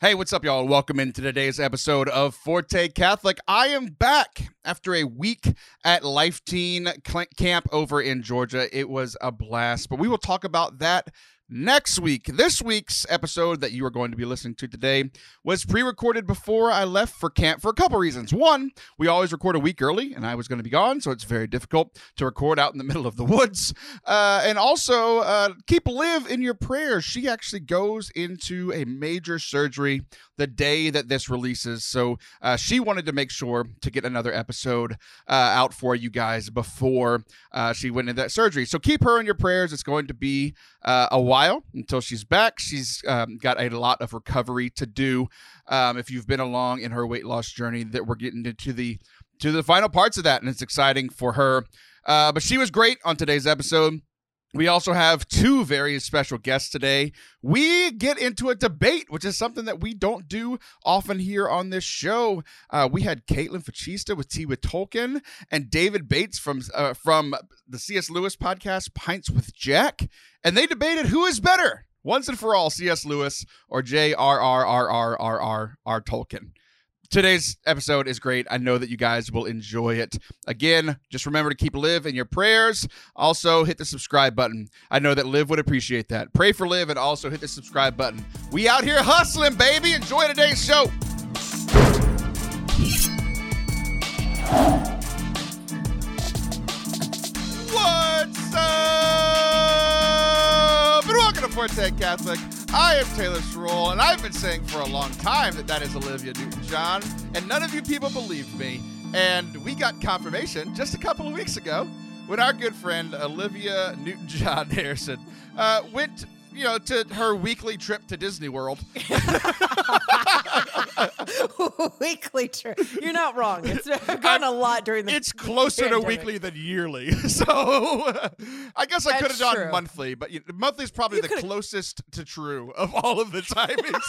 Hey, what's up, y'all? Welcome into today's episode of Forte Catholic. I am back after a week at Life Teen Camp over in Georgia. It was a blast, but we will talk about that next week. This week's episode that you are going to be listening to today was pre recorded before I left for camp for a couple reasons. One, we always record a week early, and I was going to be gone, so it's very difficult to record out in the middle of the woods. Uh, and also, uh, keep Liv in your prayers. She actually goes into a major surgery the day that this releases. So uh, she wanted to make sure to get another episode uh, out for you guys before uh, she went into that surgery. So keep her in your prayers. It's going to be uh, a while until she's back. She's um, got a lot of recovery to do. Um, if you've been along in her weight loss journey, that we're getting into the to the final parts of that, and it's exciting for her. Uh, but she was great on today's episode. We also have two very special guests today. We get into a debate, which is something that we don't do often here on this show. Uh, we had Caitlin Facista with Tea with Tolkien and David Bates from uh, from the C.S. Lewis podcast Pints with Jack, and they debated who is better, once and for all, C.S. Lewis or J.R.R.R.R.R.R. Tolkien today's episode is great. I know that you guys will enjoy it. Again, just remember to keep Liv in your prayers. Also, hit the subscribe button. I know that Liv would appreciate that. Pray for Liv and also hit the subscribe button. We out here hustling, baby. Enjoy today's show. What's up? And welcome to Forte Catholic. I am Taylor Schroll, and I've been saying for a long time that that is Olivia Newton-John, and none of you people believed me. And we got confirmation just a couple of weeks ago when our good friend Olivia Newton-John Harrison uh, went you know, to her weekly trip to Disney World. weekly trip. You're not wrong. It's gone a lot during the. It's closer pandemic. to weekly than yearly. So I guess I could have done monthly, but you know, monthly is probably You the could've- closest to true of all of the timings.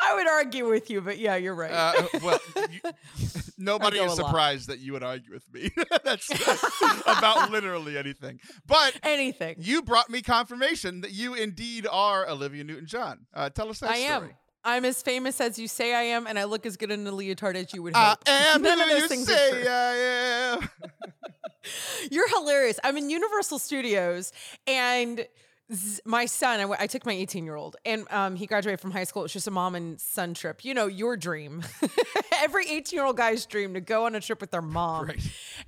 I would argue with you, but yeah, you're right. uh, well, you, nobody is surprised that you would argue with me. That's about literally anything. But Anything. you brought me confirmation that you indeed are Olivia Newton-John. Uh, tell us that I am. I'm as famous as you say I am, and I look as good in a leotard as you would I am None of those you things are say true. I am. You're hilarious. I'm in Universal Studios, and z- my son, I, w- I took my 18 year old, and um, he graduated from high school. It's just a mom and son trip. You know, your dream. Every 18 year old guy's dream to go on a trip with their mom. Right.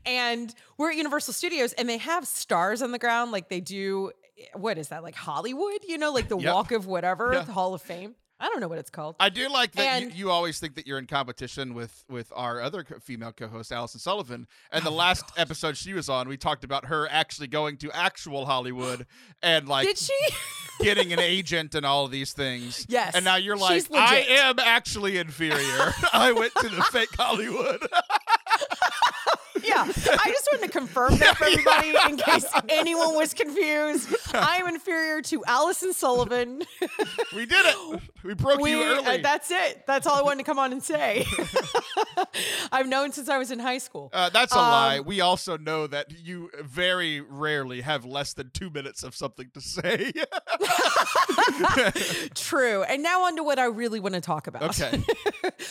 And we're at Universal Studios, and they have stars on the ground like they do. What is that? Like Hollywood? You know, like the Yep. Walk of whatever, Yeah. the Hall of Fame. I don't know what it's called. I do like that you, And- you always think that you're in competition with with our other co- female co-host Allison Sullivan. And Oh the last episode she was on, we talked about her actually going to actual Hollywood and like Did she? getting an agent and all of these things. Yes, And now you're like, I am actually inferior. I went to the fake Hollywood. Yeah, I just wanted to confirm that for everybody in case anyone was confused. I am inferior to Allison Sullivan. we did it. We broke We, you uh, early. that's it. That's all I wanted to come on and say. I've known since I was in high school. Uh, that's a Um, lie. We also know that you very rarely have less than two minutes of something to say. True. And now on to what I really want to talk about. okay.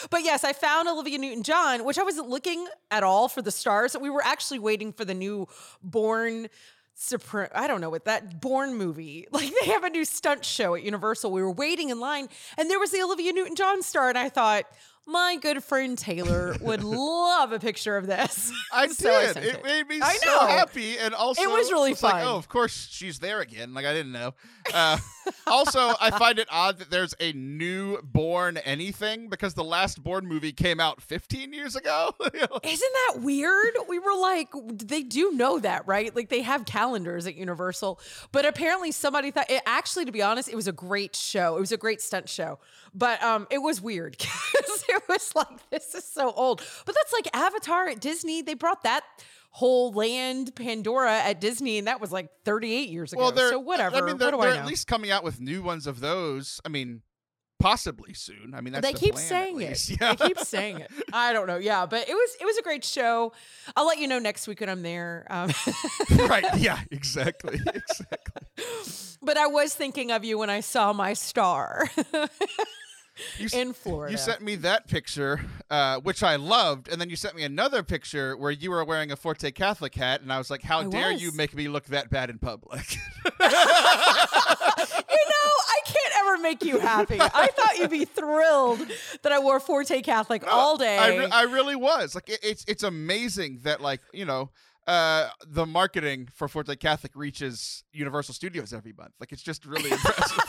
but yes, I found Olivia Newton John, which I wasn't looking at all for the stars. We were actually waiting for the new Bourne Supreme. I don't know what that Bourne movie. Like they have a new stunt show at Universal. We were waiting in line, and there was the Olivia Newton John star, and I thought. My good friend Taylor would love a picture of this. I So I did. sent it, it. made me I so know. happy, and also it was really it's like, fun. oh, of course she's there again. Like I didn't know. Uh, also, I find it odd that there's a new Bourne anything because the last Bourne movie came out 15 years ago. Isn't that weird? We were like, they do know that, right? Like they have calendars at Universal, but apparently somebody thought it actually, to be honest, it was a great show. It was a great stunt show, but um, it was weird because it was like, this is so old. But that's like Avatar at Disney. They brought that whole land Pandora at Disney, and that was like 38 years ago. well, they're so whatever. I mean, they're, what do they're I at least coming out with new ones of those. I mean, possibly soon. I mean, that's they the keep plan, saying it. Yeah. They keep saying it. I don't know. Yeah, but it was it was a great show. I'll let you know next week when I'm there. Um, right. Yeah. Exactly. Exactly. but I was thinking of you when I saw my star You, in Florida. you sent me that picture, uh, which I loved, and then you sent me another picture where you were wearing a Forte Catholic hat, and I was like, "How I dare you make me look that bad in public?" you know, I can't ever make you happy. I thought you'd be thrilled that I wore Forte Catholic all day. I, re- I really was. Like, it, it's it's amazing that like you know. Uh, the marketing for Forte Catholic reaches Universal Studios every month. Like it's just really impressive.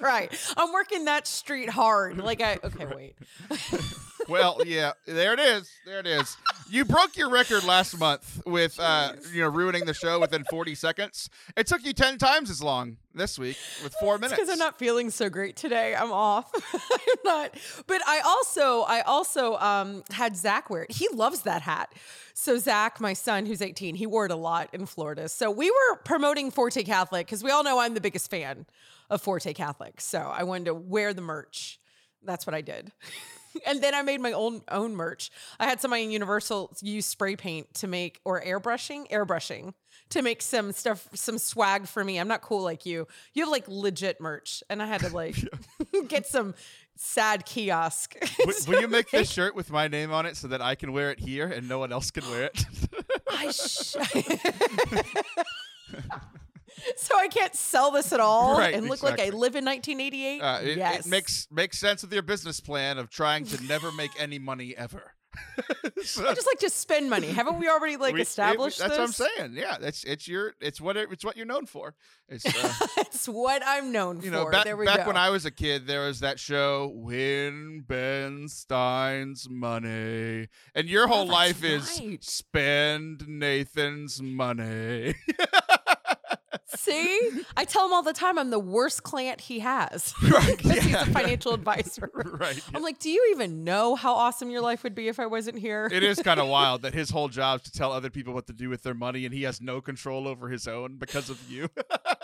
Right. I'm working that street hard. Like I okay, wait. well, yeah, there it is. There it is. You broke your record last month with uh, you know ruining the show within 40 seconds. It took you 10 times as long this week with four minutes. because I'm not feeling so great today. I'm off. I'm not. But I also, I also um, had Zach wear it. He loves that hat. So Zach, my son, who's 18, he wore it a lot in Florida. So we were promoting Forte Catholic because we all know I'm the biggest fan of Forte Catholic. So I wanted to wear the merch. That's what I did. and then I made my own own merch. I had somebody in Universal use spray paint to make or airbrushing, airbrushing to make some stuff, some swag for me. I'm not cool like you. You have like legit merch, and I had to like get some sad kiosk. W- So will you make this shirt with my name on it so that I can wear it here and no one else can wear it? I sh- so I can't sell this at all Right, and look like I live in 1988. Uh, it, yes, it makes makes sense with your business plan of trying to never make any money ever. So- I just like to spend money. Haven't we already like we- it- established that's this? what I'm saying. Yeah, that's it's your it's what it, it's what you're known for. It's uh, It's what I'm known you know back back when I was a kid, there was that show Win Ben Stein's money, and your whole Oh, life that's is spend Nathan's money. See, I tell him all the time I'm the worst client he has. right? Because he's a financial advisor. right. I'm like, do you even know how awesome your life would be if I wasn't here? It is kind of wild that his whole job is to tell other people what to do with their money, and he has no control over his own because of you.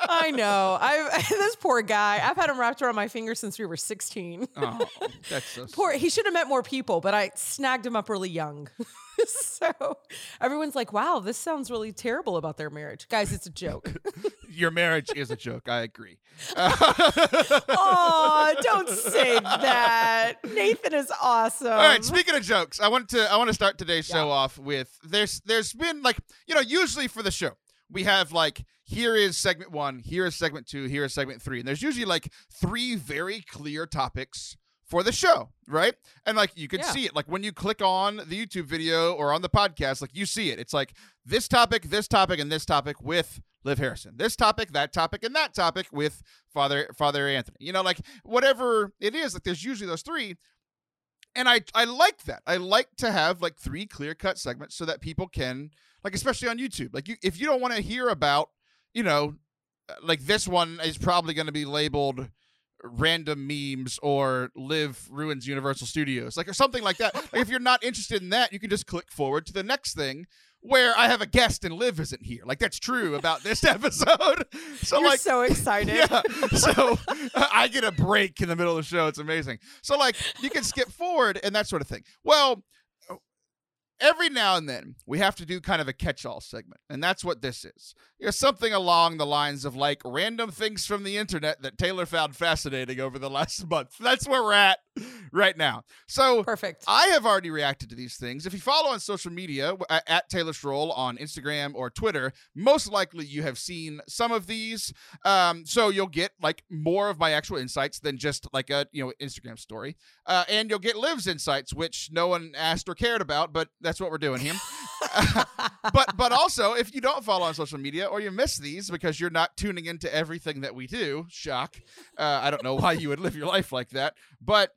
I know. I this poor guy. I've had him wrapped around my finger since we were 16. oh, that's so Poor. He should have met more people, but I snagged him up really young. so everyone's like, "Wow, this sounds really terrible about their marriage." Guys, it's a joke. Your marriage is a joke. I agree. oh, don't say that. Nathan is awesome. All right. Speaking of jokes, I want to I want to start today's show off with there's there's been like you know usually for the show we have like here is segment one, here is segment two, here is segment three, and there's usually like three very clear topics for the show, right? And like you can Yeah. see it like when you click on the YouTube video or on the podcast, like you see it. It's like this topic, this topic, and this topic with Liv Harrison. This topic, that topic, and that topic with Father Father Anthony. You know, like whatever it is, like there's usually those three. And I I like that. I like to have like three clear cut segments so that people can like especially on YouTube. Like you if you don't want to hear about, you know, like this one is probably going to be labeled random memes or liv ruins universal studios like or something like that like if you're not interested in that you can just click forward to the next thing where i have a guest and liv isn't here like that's true about this episode so You're like so excited. yeah. So I get a break in the middle of the show. It's amazing. So like you can skip forward and that sort of thing. Well, every now and then we have to do kind of a catch-all segment, and that's what this is. You know, something along the lines of like random things from the internet that Taylor found fascinating over the last month. That's where we're at right now. So Perfect. I have already reacted to these things. If you follow on social media at Taylor Schroll on Instagram or Twitter, most likely you have seen some of these. Um, so you'll get like more of my actual insights than just like a you know Instagram story, uh, and you'll get Liv's insights, which no one asked or cared about, but that's what we're doing here. but but also if you don't follow on social media or you miss these because you're not tuning into everything that we do, shock. Uh, I don't know why you would live your life like that, but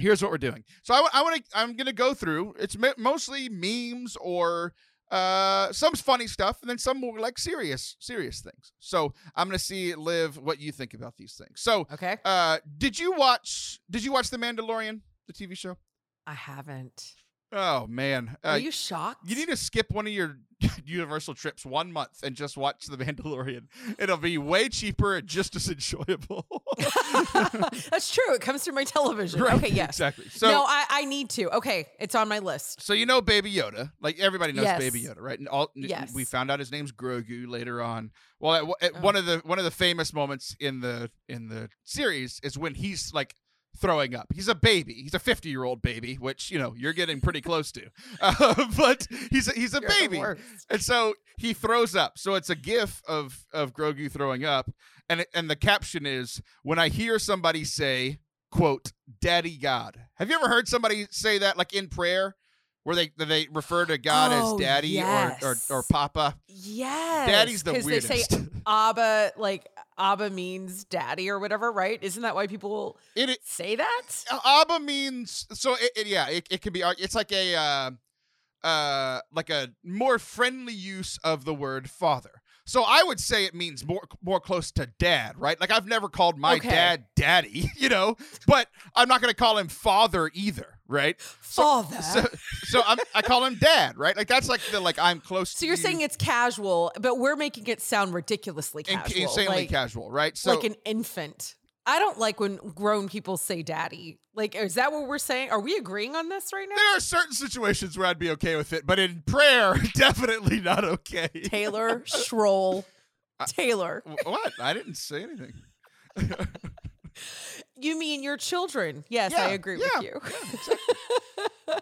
here's what we're doing. So I, want to I'm gonna go through. It's mo- mostly memes or uh some funny stuff and then some more like serious serious things. So I'm gonna see Liv what you think about these things. So okay. uh did you watch did you watch The Mandalorian the TV show? I haven't. Oh man, uh, Are you shocked? you need to skip one of your Universal trips one month and just watch The Mandalorian. It'll be way cheaper and just as enjoyable. That's true. It comes through my television. Right, Okay, yes. exactly. So- no, I, I need to. Okay, it's on my list. So you know Baby Yoda, like everybody knows Yes. Baby Yoda, right? And all Yes. we found out his name's Grogu later on. Well, at, at Oh. one of the one of the famous moments in the in the series is when he's like throwing up. He's a baby. He's a 50 year old baby, which you know you're getting pretty close to. Uh, but he's a, he's a You're baby, and so he throws up. So it's a gif of of Grogu throwing up, and it, and the caption is when I hear somebody say quote Daddy God. Have you ever heard somebody say that like in prayer? Where they they refer to God Oh, as Daddy or, or or Papa. Yes. Daddy's the weirdest. They say Abba, like Abba means daddy or whatever, right? Isn't that why people it, it say that? Abba means so. It, it- yeah, it, it can be. It's like a uh, uh, like a more friendly use of the word father. So I would say it means more more close to dad, right? Like I've never called my Okay. dad daddy, you know, but I'm not going to call him father either, right? Father. So, so I'm, I call him dad, right? Like that's like the like I'm close. To So you're you saying it's casual, but we're making it sound ridiculously casual. insanely like, casual, right? So like an infant. I don't like when grown people say daddy. Like, is that what we're saying? Are we agreeing on this right now? there are certain situations where I'd be okay with it, but in prayer, definitely not okay. Taylor, Schroll, Taylor. Wh- What? I didn't say anything. You mean your children? Yes, I agree yeah, with you.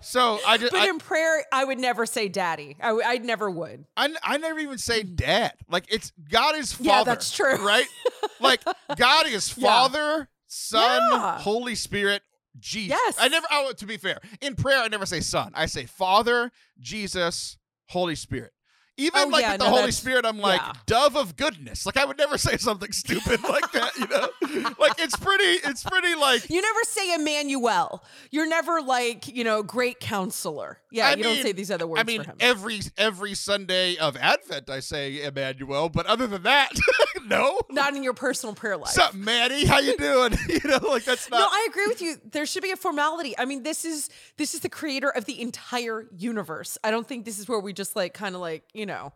So I just But I, in prayer, I would never say daddy. I, w- I never would. I, n- I never even say mm. dad. Like it's God is father. Yeah, that's true. Right? Like God is Yeah. Father, Son, Yeah. Holy Spirit, Jesus. Yes. I never oh to be fair, in prayer I never say son. I say Father, Jesus, Holy Spirit. Even Oh, like yeah, with the no, Holy Spirit, I'm like yeah. dove of goodness. Like I would never say something stupid like that, you know? like it's pretty, it's pretty like You never say Emmanuel. You're never like, you know, great counselor. Yeah, I you don't say these other words I mean, for him. every every Sunday of Advent, I say Emmanuel, but other than that, no. Not in your personal prayer life. What's up, Maddie? How you doing? you know, like that's not. no. I agree with you. There should be a formality. I mean, this is this is the creator of the entire universe. I don't think this is where we just like kind of like, you know,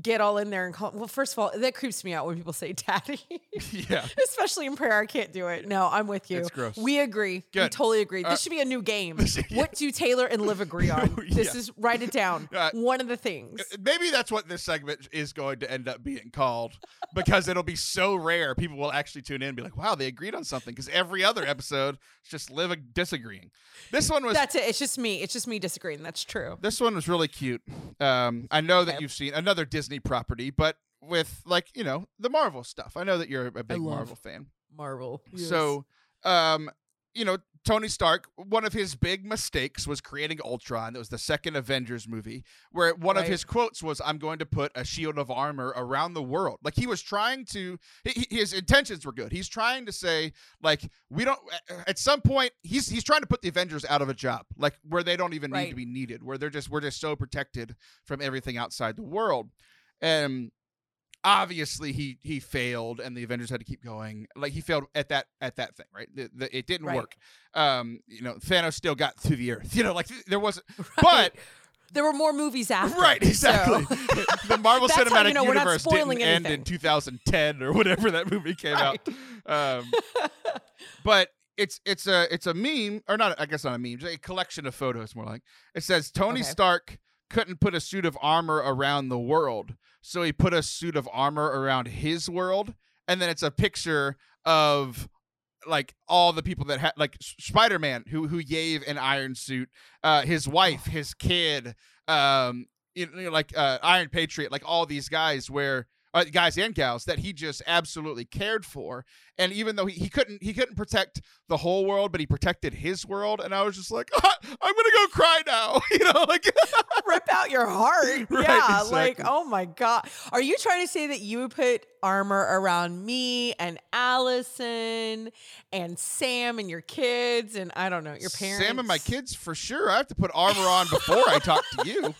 get all in there and call well, first of all, that creeps me out when people say daddy. yeah. Especially in prayer, I can't do it. No, I'm with you. It's gross. We agree. We totally agree. Uh, This should be a new game. yeah. What do Taylor and Liv agree on? This Yeah. is write it down. Uh, One of the things. Maybe that's what this segment is going to end up being called because it'll be so rare. People will actually tune in and be like, wow, they agreed on something. Because every other episode is just Liv disagreeing. This one was. That's it. It's just me. It's just me disagreeing. That's true. This one was really cute. Um, I know that you've seen another Disney property, but with like you know the Marvel stuff. I know that you're a big Marvel fan. Marvel. So, um, you know, Tony Stark, one of his big mistakes was creating Ultron. That was the second Avengers movie, where one of his quotes was, I'm going to put a shield of armor around the world. Like he was trying to, he, his intentions were good. He's trying to say, like, we don't, at some point, he's he's trying to put the Avengers out of a job, like where they don't even need to be needed, where they're just, we're just so protected from everything outside the world. And obviously he he failed and the avengers had to keep going like he failed at that at that thing right the, the, it didn't Right. work um you know thanos still got through the earth you know like there wasn't Right. but there were more movies after. right exactly so- the marvel how cinematic you know universe didn't end in 2010 or whatever that movie came out um but it's it's a it's a meme or not i guess not a meme it's a collection of photos more like it says tony Okay. stark couldn't put a suit of armor around the world. So he put a suit of armor around his world. And then it's a picture of like all the people that had like spider-man who who gave an iron suit uh his wife his kid um you know like uh iron patriot like all these guys where uh, guys and gals that he just absolutely cared for and even though he, he couldn't he couldn't protect the whole world but he protected his world and i was just like i'm gonna go cry now you know like Rip out your heart. Right, yeah. Like, oh my God. Are you trying to say that you would put armor around me and Allison and Sam and your kids and I don't know, your parents? sam and my kids for sure i have to put armor on before i talk to you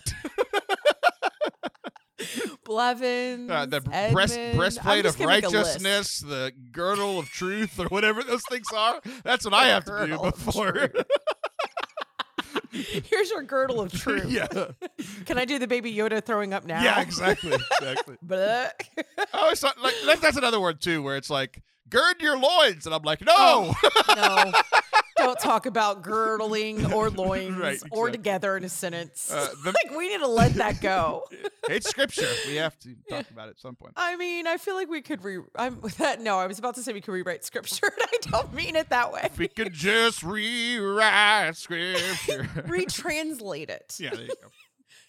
Blevins. uh, the breast Edmund. I'm breastplate of gonna make a list. righteousness the girdle of truth or whatever those things are that's what i have to do before Here's your girdle of truth. yeah. Can I do the baby Yoda throwing up now? Yeah, exactly. Exactly. Bleh. I always thought like that's another word too, where it's like gird your loins, and I'm like, no. Oh. no. Don't talk about girdling or loins Right, or together in a sentence. Uh, the- like we need to let that go. it's scripture. We have to talk about it at some point. I mean, I feel like we could re. I'm that. No, I was about to say we could rewrite scripture, and I don't mean it that way. We could just rewrite scripture. Retranslate it yeah, there you go.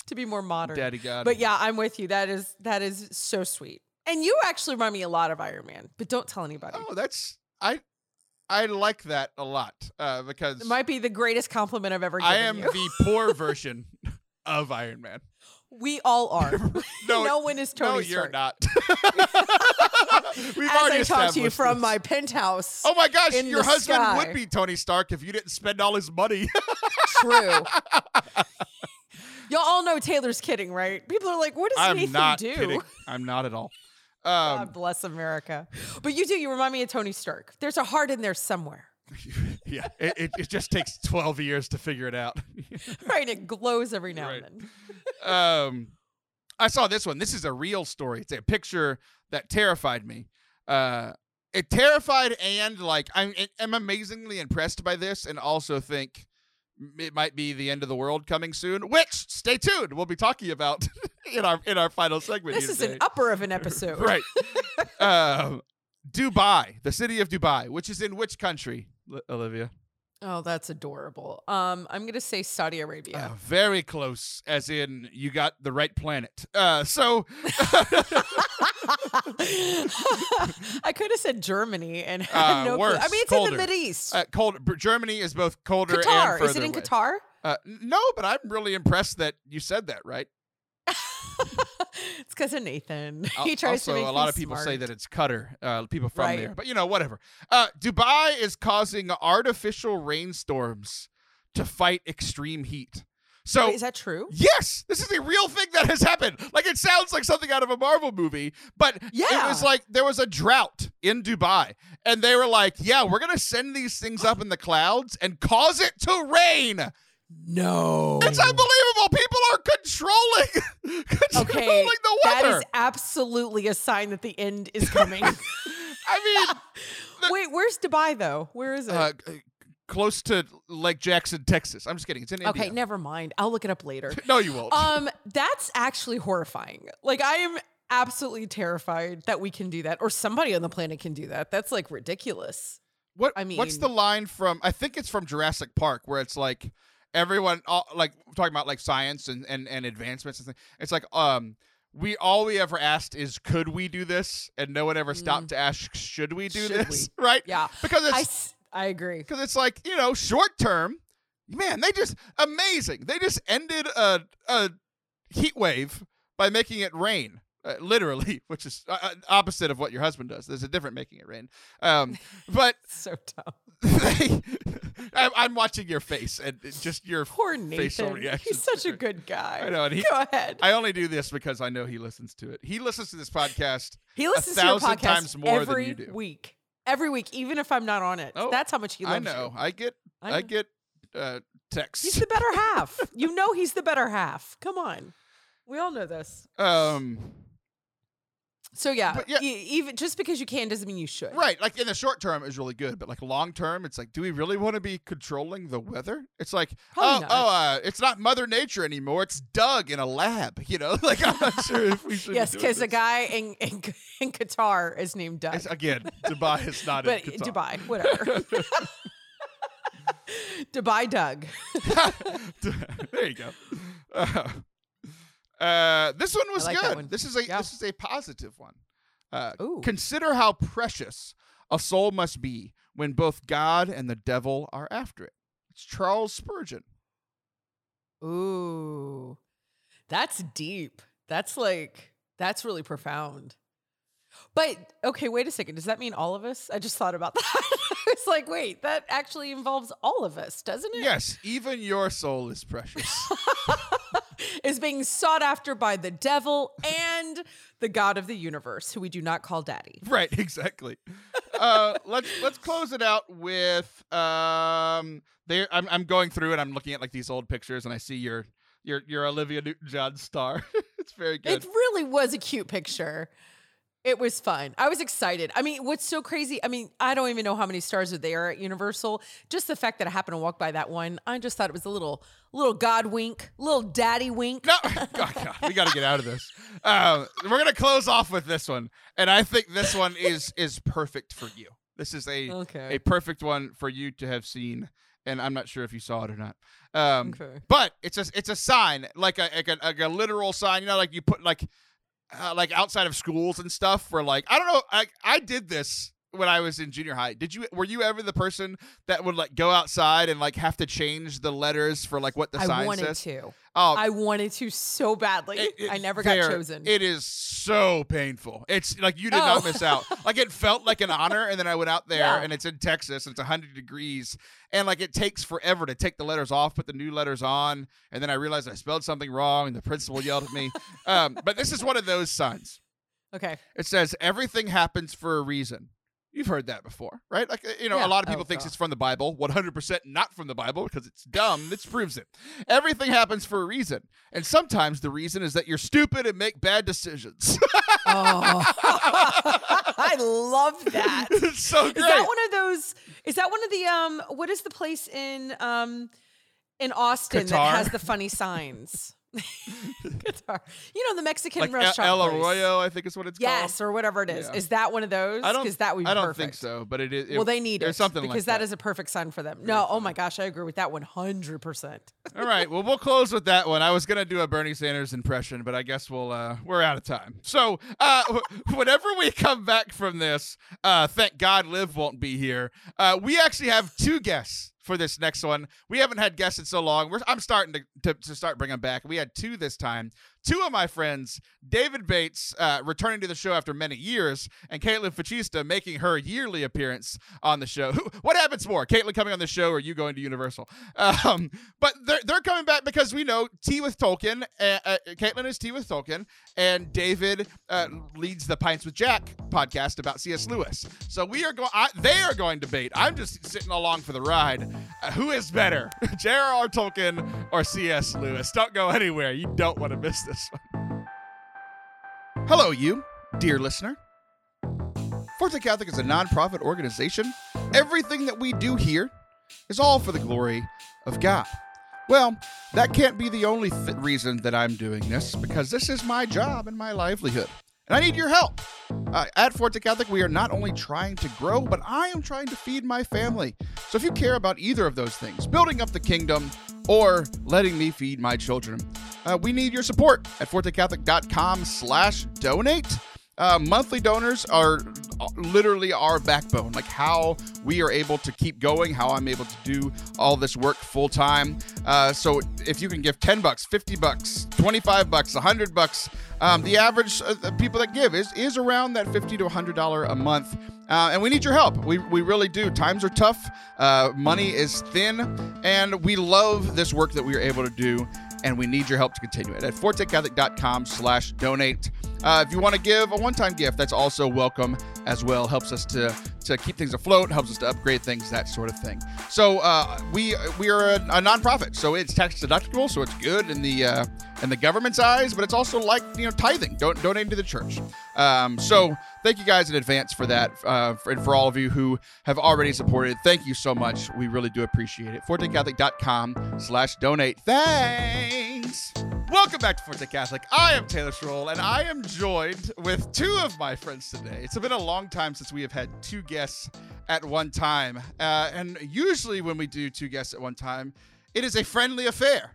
to be more modern. Daddy God. But yeah, I'm with you. That is that is so sweet. And you actually remind me a lot of Iron Man, but don't tell anybody. Oh, that's I I like that a lot. Uh because It might be the greatest compliment I've ever given I am you. the poor version of Iron Man. we all are. No, no one is Tony no, you're Stark. not. We've As already I talk to you from this. my penthouse. Oh my gosh, your husband sky. would be Tony Stark if you didn't spend all his money. True. Y'all all know Taylor's kidding, right? People are like, what does I'm Nathan not do? kidding. I'm not at all. God Um, bless America. But you do, you remind me of Tony Stark. There's a heart in there somewhere. yeah, it, it, it just takes 12 years to figure it out. Right? It glows every now Right. and then. um, I saw this one. This is a real story. It's a picture that terrified me. Uh, it terrified and like I'm I'm amazingly impressed by this, and also think it might be the end of the world coming soon. Which stay tuned. We'll be talking about in our in our final segment. This is today. an upper of an episode. right. um, Dubai, the city of Dubai, which is in which country, Li- Olivia? Oh, that's adorable. Um, I'm gonna say Saudi Arabia. Uh, very close, as in you got the right planet. Uh, so I could have said Germany and had Uh, no worse, I mean, it's colder. in the Mid East. uh, cold. Germany is both colder and Qatar. further Is it in away. Qatar? Uh, no, but I'm really impressed that you said that right. it's because of Nathan. He tries also, to make a lot of people say that it's Cutter. Uh, people from Right. there, but you know, whatever. Uh, Dubai is causing artificial rainstorms to fight extreme heat. So Wait, is that true? Yes, this is a real thing that has happened. Like it sounds like something out of a Marvel movie, but yeah. it was like there was a drought in Dubai, and they were like, "Yeah, we're gonna send these things up in the clouds and cause it to rain." No. It's unbelievable. People are controlling, controlling Okay, the weather. is absolutely a sign that the end is coming. I mean Wait, where's Dubai though? Where is it? uh, close to Lake Jackson, Texas. I'm just kidding. It's in okay, India. never mind. I'll look it up later. No, you won't. Um, that's actually horrifying. Like I am absolutely terrified that we can do that or somebody on the planet can do that. That's like ridiculous. What I mean, what's the line from? I think it's from Jurassic Park, where it's like everyone, all, like talking about like science and, and and advancements and things. It's like um, we all we ever asked is, could we do this? And no one ever stopped to ask, should we do Mm. Should this? Right? Yeah. Because I it's s- I agree. because it's like you know short term. Man, they just amazing. They just ended a a heat wave by making it rain. Uh, literally, which is uh, uh, opposite of what your husband does. There's a different making it rain. Um, but So dumb. they, I'm, I'm watching your face and just your. Poor facial Nathan. He's such a good guy. I know, and he- Go ahead. I only do this because I know he listens to it. He listens to this podcast. he listens to your podcast times more than every you do. week. Every week, even if I'm not on it. Oh, That's how much he I loves know. you. I get. I I, get uh, texts. He's the better half. You know he's the better half. Come on. We all know this. um. So yeah, yeah- e- even just because you can doesn't mean you should. Right. Like in the short term, was really good, but like long term, it's like, do we really want to be controlling the weather? It's like, Probably oh, not. oh, uh, it's not Mother Nature anymore. It's Doug in a lab. You know, like I'm not sure if we should. Yes, because a guy in, in in Qatar is named Doug. It's, again, Dubai is not but in Qatar. Dubai, whatever. Dubai Doug. there you go. Uh, uh, this one was like good. one. This is a Yeah. this is a positive one. Uh, consider how precious a soul must be when both God and the devil are after it. It's Charles Spurgeon. Ooh, that's deep. That's like that's really profound. But okay, wait a second. Does that mean all of us? I just thought about that. it's like, wait, that actually involves all of us, doesn't it? Yes, even your soul is precious. is being sought after by the devil and the god of the universe, who we do not call daddy. Right, exactly. uh, let's let's close it out with um. There, I'm I'm going through and I'm looking at like these old pictures and I see your your your Olivia Newton-John star. it's very good. It really was a cute picture. It was fun. I was excited. I mean, what's so crazy? I mean, I don't even know how many stars are there at Universal. Just the fact that I happened to walk by that one, I just thought it was a little, little God wink, little daddy wink. No, God, God, we got to get out of this. Um, we're gonna close off with this one, and I think this one is is perfect for you. This is a Okay. a perfect one for you to have seen, and I'm not sure if you saw it or not. Um, Okay. but it's a it's a sign, like a like a, like a literal sign. You know, like you put like uh, like outside of schools and stuff. Where like I don't know, I I did this when I was in junior high. Did you were you ever the person that would like go outside and like have to change the letters for like what the I sign wanted says? to. Oh, I wanted to so badly. it- it- I never got chosen. It is so painful. It's like you did Oh. not miss out. Like it felt like an honor, and then I went out there, Yeah. and it's in Texas. And it's hundred degrees, and like it takes forever to take the letters off, put the new letters on, and then I realized I spelled something wrong, and the principal yelled at me. Um, but this is one of those signs. okay. It says everything happens for a reason. You've heard that before, right? Like uh, you know, Yeah. a lot of people Oh, think God. it's from the Bible. One hundred percent not from the Bible because it's dumb. This proves it. Everything happens for a reason, and sometimes the reason is that you're stupid and make bad decisions. Oh, I love that. it's so great. Is that one of those? Is that one of the um? What is the place in um in Austin Qatar? that has the funny signs? Qatar. You know the Mexican like restaurant. El. Arroyo, I think is what it's Yes, called. Yes, or whatever it is. Yeah. Is that one of those? I don't. Because that would be I don't perfect. think so, but it is. it- Well, they need there's it something because like that is a perfect sign for them. No, oh my gosh, I agree with that one hundred percent. All right. Well, we'll close with that one. I was gonna do a Bernie Sanders impression, but I guess we'll uh, we're out of time. So, uh, whenever we come back from this, uh, thank God Liv won't be here. Uh, we actually have two guests for this next one. We haven't had guests in so long. We're, I'm starting to, to to start bringing back. We had two this time. Two of my friends, David Bates, uh, returning to the show after many years, and Caitlin Facista making her yearly appearance on the show. What happens more, Caitlin coming on the show or you going to Universal? Um, but they're, they're coming back because we know Tea with Tolkien. Uh, uh, Caitlin is Tea with Tolkien, and David uh, leads the Pints with Jack podcast about C.S. Lewis. So we are going. They are going to debate. I'm just sitting along for the ride. Uh, who is better, J.R.R. Tolkien or C.S. Lewis? Don't go anywhere. You don't want to miss this one. Hello, you, dear listener. Forte Catholic is a nonprofit organization. Everything that we do here is all for the glory of God. Well, that can't be the only th- reason that I'm doing this, because this is my job and my livelihood. And I need your help. Uh, at Forte Catholic, we are not only trying to grow, but I am trying to feed my family. So if you care about either of those things, building up the kingdom or letting me feed my children, uh, we need your support at fortecatholic.com slash donate. Uh, monthly donors are uh, literally our backbone, like how we are able to keep going, how I'm able to do all this work full time. Uh, so if you can give 10 bucks, 50 bucks, 25 bucks, 100 bucks, um, the average uh, people that give is is around that 50 to 100 dollar a month. Uh, and we need your help. We, we really do. Times are tough. Uh, money is thin, and we love this work that we are able to do and we need your help to continue it at fortecatholic.com slash donate uh, if you want to give a one-time gift that's also welcome as well. Helps us to to keep things afloat helps us to upgrade things that sort of thing. So uh, we we are a, a nonprofit so it's tax deductible so it's good in the uh, in the government's eyes but it's also like you know tithing. Don't donating to the church. Um, so thank you guys in advance for that uh, for, and for all of you who have already supported thank you so much. We really do appreciate it. Fortecatholic.com slash donate. Thanks welcome back to forte catholic i am taylor schroll and i am joined with two of my friends today it's been a long time since we have had two guests at one time uh, and usually when we do two guests at one time it is a friendly affair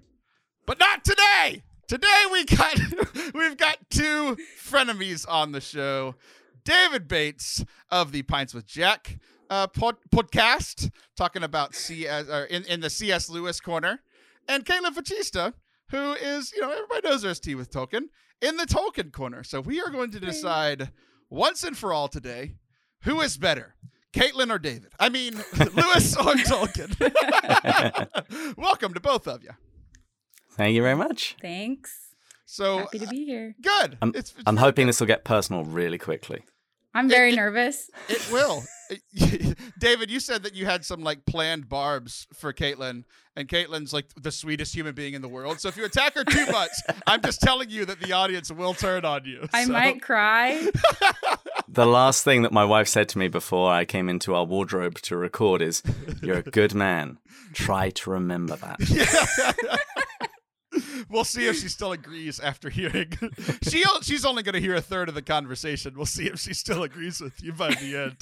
but not today. Today we got we've got two frenemies on the show. David Bates of the Pints with Jack uh, pod, podcast, talking about CS or in, in the C.S. Lewis corner, and Caitlin Facista, who is you know everybody knows there's tea with Tolkien in the Tolkien corner. So we are going to decide once and for all today who is better. Caitlin or David? I mean, Lewis or Tolkien? Welcome to both of you. Thank you very much. Thanks. So Happy to be here. Uh, good. I'm, It's- it's I'm hoping good. this will get personal really quickly. I'm very it- nervous. It will. David, you said that you had some like planned barbs for Caitlin, and Caitlin's like the sweetest human being in the world. So if you attack her too much, I'm just telling you that the audience will turn on you. I So- might cry. The last thing that my wife said to me before I came into our wardrobe to record is, You're a good man. Try to remember that. We'll see if she still agrees after hearing. she she's only going to hear a third of the conversation. We'll see if she still agrees with you by the end.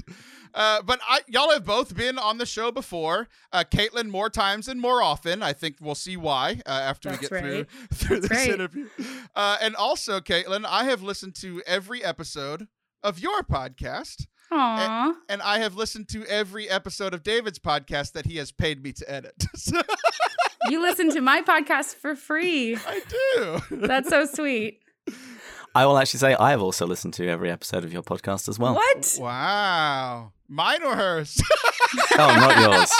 Uh, but I, y'all have both been on the show before. Uh, Caitlin more times and more often. I think we'll see why uh, after That's we get through right. through That's this right. interview. Uh, and also, Caitlin, I have listened to every episode of your podcast. Aw. And I have listened to every episode of David's podcast that he has paid me to edit. You listen to my podcast for free. I do. That's so sweet. I will actually say I have also listened to every episode of your podcast as well. What? Wow. Mine or hers? Oh, not yours.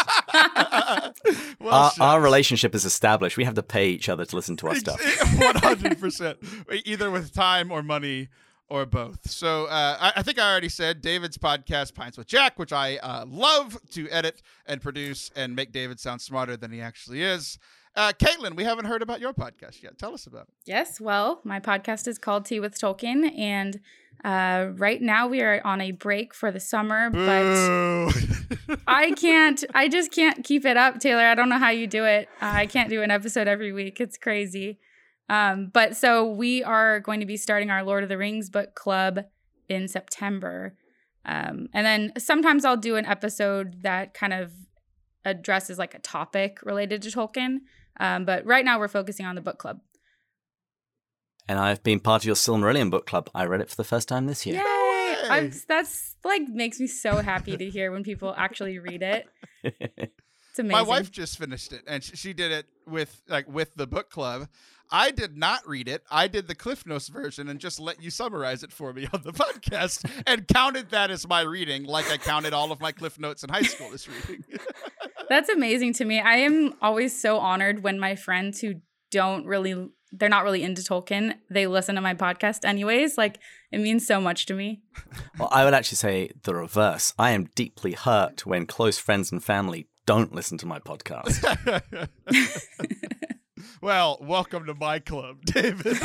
well, our, our relationship is established. We have to pay each other to listen to our stuff. One hundred percent, either with time or money or both. So uh, I, I think I already said David's podcast, Pints with Jack, which I uh, love to edit and produce and make David sound smarter than he actually is. Uh, Caitlin, we haven't heard about your podcast yet. Tell us about it. Yes, well, my podcast is called Tea with Tolkien, and uh, right now we are on a break for the summer, but I can't, I just can't keep it up, Taylor. I don't know how you do it. Uh, I can't do an episode every week. It's crazy. Um, but so we are going to be starting our Lord of the Rings book club in September. Um, and then sometimes I'll do an episode that kind of addresses like a topic related to Tolkien. Um, but right now we're focusing on the book club. And I've been part of your Silmarillion book club. I read it for the first time this year. Yay! I'm, that's like makes me so happy to hear when people actually read it. It's amazing. My wife just finished it, and sh- she did it with like with the book club. I did not read it. I did the Cliff Notes version and just let you summarize it for me on the podcast, and counted that as my reading, like I counted all of my Cliff Notes in high school as reading. That's amazing to me. I am always so honored when my friends who don't really they're not really into Tolkien, they listen to my podcast anyways. Like it means so much to me. well, I would actually say the reverse. I am deeply hurt when close friends and family don't listen to my podcast. well, welcome to my club, David.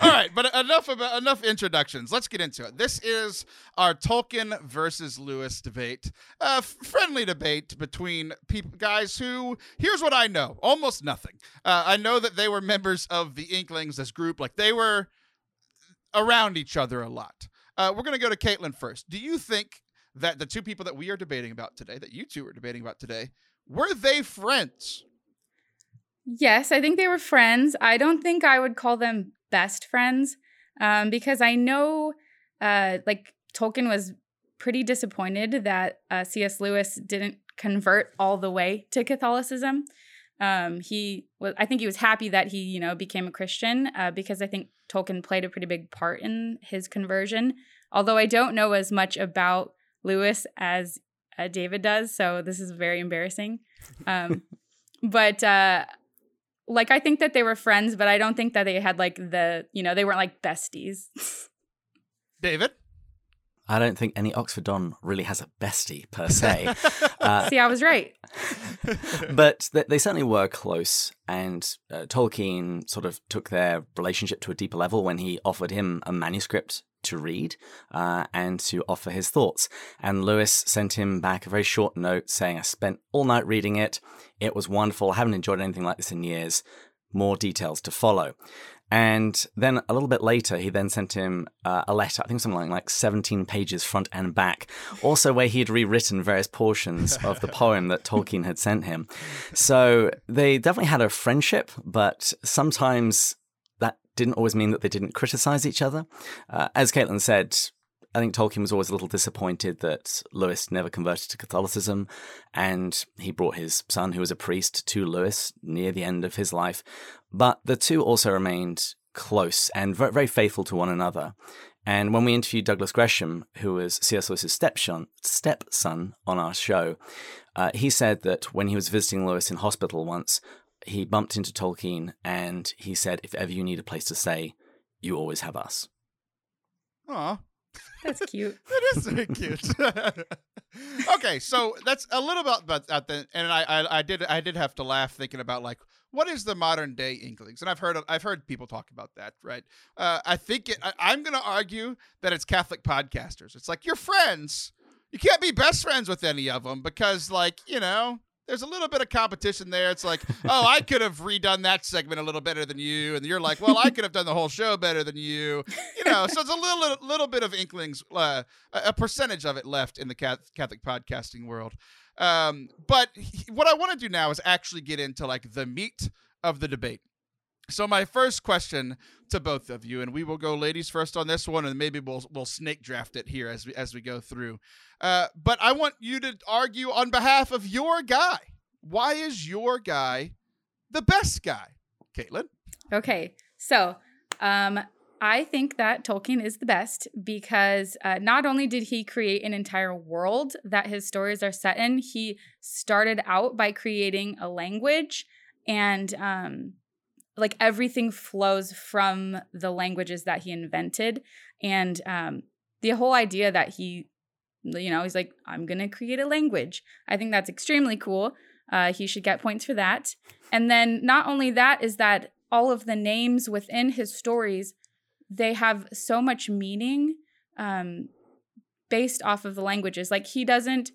All right, but enough about enough introductions. Let's get into it. This is our Tolkien versus Lewis debate, a friendly debate between people, guys who. Here's what I know: almost nothing. Uh, I know that they were members of the Inklings, this group. Like they were around each other a lot. Uh, we're gonna go to Caitlin first. Do you think that the two people that we are debating about today, that you two are debating about today, were they friends? Yes, I think they were friends. I don't think I would call them best friends um, because I know, uh, like, Tolkien was pretty disappointed that uh, C.S. Lewis didn't convert all the way to Catholicism. Um, he was, I think he was happy that he, you know, became a Christian uh, because I think Tolkien played a pretty big part in his conversion. Although I don't know as much about Lewis as uh, David does, so this is very embarrassing. Um, but uh, like I think that they were friends, but I don't think that they had like the you know they weren't like besties. David? I don't think any Oxford Don really has a bestie per se. Uh, See, I was right. but th- they certainly were close, and uh, Tolkien sort of took their relationship to a deeper level when he offered him a manuscript to read uh, and to offer his thoughts. And Lewis sent him back a very short note saying, I spent all night reading it. It was wonderful. I haven't enjoyed anything like this in years. More details to follow. And then a little bit later, he then sent him uh, a letter, I think something like, like 17 pages front and back, also where he had rewritten various portions of the poem that Tolkien had sent him. So they definitely had a friendship, but sometimes didn't always mean that they didn't criticize each other. Uh, as Caitlin said, I think Tolkien was always a little disappointed that Lewis never converted to Catholicism, and he brought his son, who was a priest, to Lewis near the end of his life. But the two also remained close and very, faithful to one another. And when we interviewed Douglas Gresham, who was C.S. Lewis's stepson, stepson on our show, uh, he said that when he was visiting Lewis in hospital once, he bumped into Tolkien and he said, If ever you need a place to stay, you always have us. Aw. That's cute. That is very cute. okay, so that's a little bit about that. Then, and I, I, I did, I did have to laugh thinking about like what is the modern day Inklings, and I've heard, I've heard people talk about that. Right? Uh, I think it, I, I'm going to argue that it's Catholic podcasters. It's like your friends. You can't be best friends with any of them because, like, you know, there's a little bit of competition there. It's like, oh, I could have redone that segment a little better than you, and you're like, well, I could have done the whole show better than you. You know, so it's a little little bit of inklings, uh, a percentage of it left in the Catholic podcasting world. Um, but what I want to do now is actually get into like the meat of the debate. So my first question to both of you, and we will go ladies first on this one, and maybe we'll we'll snake draft it here as we as we go through. Uh, but I want you to argue on behalf of your guy. Why is your guy the best guy, Caitlin? Okay, so um, I think that Tolkien is the best because uh, not only did he create an entire world that his stories are set in, he started out by creating a language and um, like everything flows from the languages that he invented. And um, the whole idea that he you know he's like i'm gonna create a language. I think that's extremely cool. Uh, he should get points for that. And then not only that is that all of the names within his stories they have so much meaning um, based off of the languages. Like he doesn't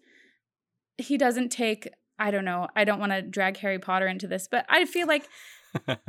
he doesn't take i don't know i don't want to drag harry potter into this but i feel like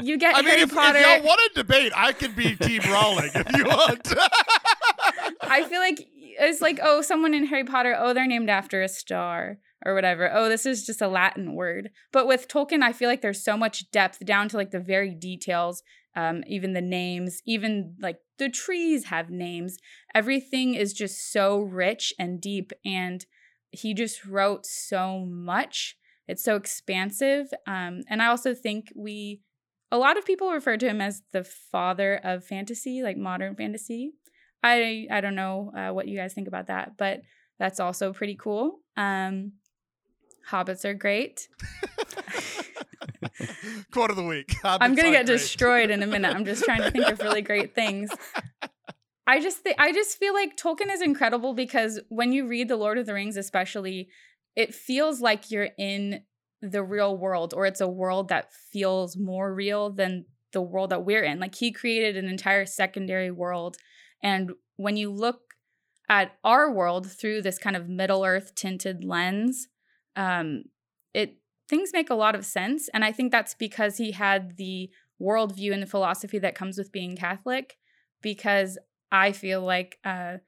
you get I Harry mean, if, Potter. if y'all want to debate, I could be Team Rowling if you want. I feel like it's like, oh, someone in Harry Potter, oh, they're named after a star or whatever. Oh, this is just a Latin word. But with Tolkien, I feel like there's so much depth down to like the very details, um, even the names, even like the trees have names. Everything is just so rich and deep. And he just wrote so much. It's so expansive. Um, and I also think we, a lot of people refer to him as the father of fantasy, like modern fantasy. I I don't know uh, what you guys think about that, but that's also pretty cool. Um, hobbits are great. Quote of the week. Hobbits I'm gonna get great. destroyed in a minute. I'm just trying to think of really great things. I just th- I just feel like Tolkien is incredible because when you read The Lord of the Rings, especially, it feels like you're in the real world, or it's a world that feels more real than the world that we're in. Like he created an entire secondary world and when you look at our world through this kind of Middle Earth tinted lens, um, it things make a lot of sense. And I think that's because he had the worldview and the philosophy that comes with being Catholic. Because I feel like uh,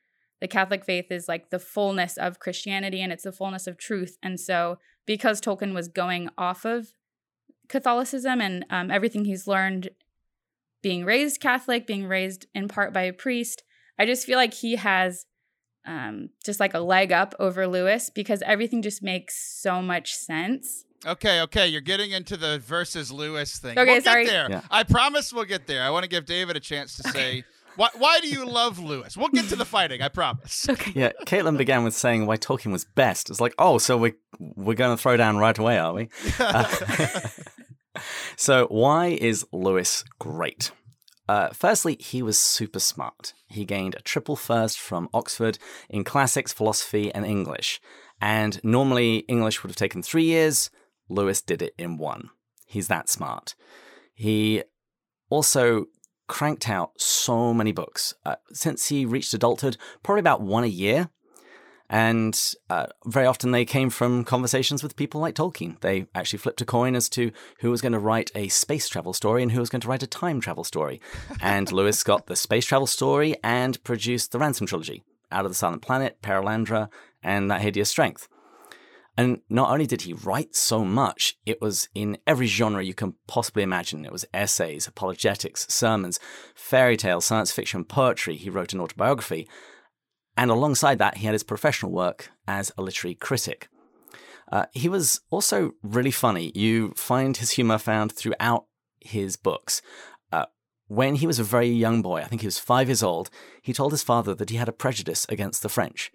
the Catholic faith is like the fullness of Christianity and it's the fullness of truth. And so, because Tolkien was going off of Catholicism and um, everything he's learned being raised Catholic, being raised in part by a priest, I just feel like he has um, just like a leg up over Lewis because everything just makes so much sense. Okay, okay, you're getting into the versus Lewis thing. Okay, we'll sorry. Get there. Yeah. I promise we'll get there. I want to give David a chance to okay. say why, why do you love Lewis? We'll get to the fighting, I promise. Okay. Yeah, Caitlin began with saying why Tolkien was best. It's like, oh, so we we're going to throw down right away, are we? Uh, so why is Lewis great? Uh, firstly, he was super smart. He gained a triple first from Oxford in classics, philosophy, and English. And normally, English would have taken three years. Lewis did it in one. He's that smart. He also cranked out so many books. Uh, since he reached adulthood, probably about one a year. And uh, very often they came from conversations with people like Tolkien. They actually flipped a coin as to who was going to write a space travel story and who was going to write a time travel story. And Lewis got the space travel story and produced the Ransom trilogy Out of the Silent Planet, Perelandra, and That Hideous Strength. And not only did he write so much, it was in every genre you can possibly imagine. It was essays, apologetics, sermons, fairy tales, science fiction, poetry. He wrote an autobiography. And alongside that, he had his professional work as a literary critic. Uh, he was also really funny. You find his humor found throughout his books. Uh, when he was a very young boy, I think he was five years old, he told his father that he had a prejudice against the French.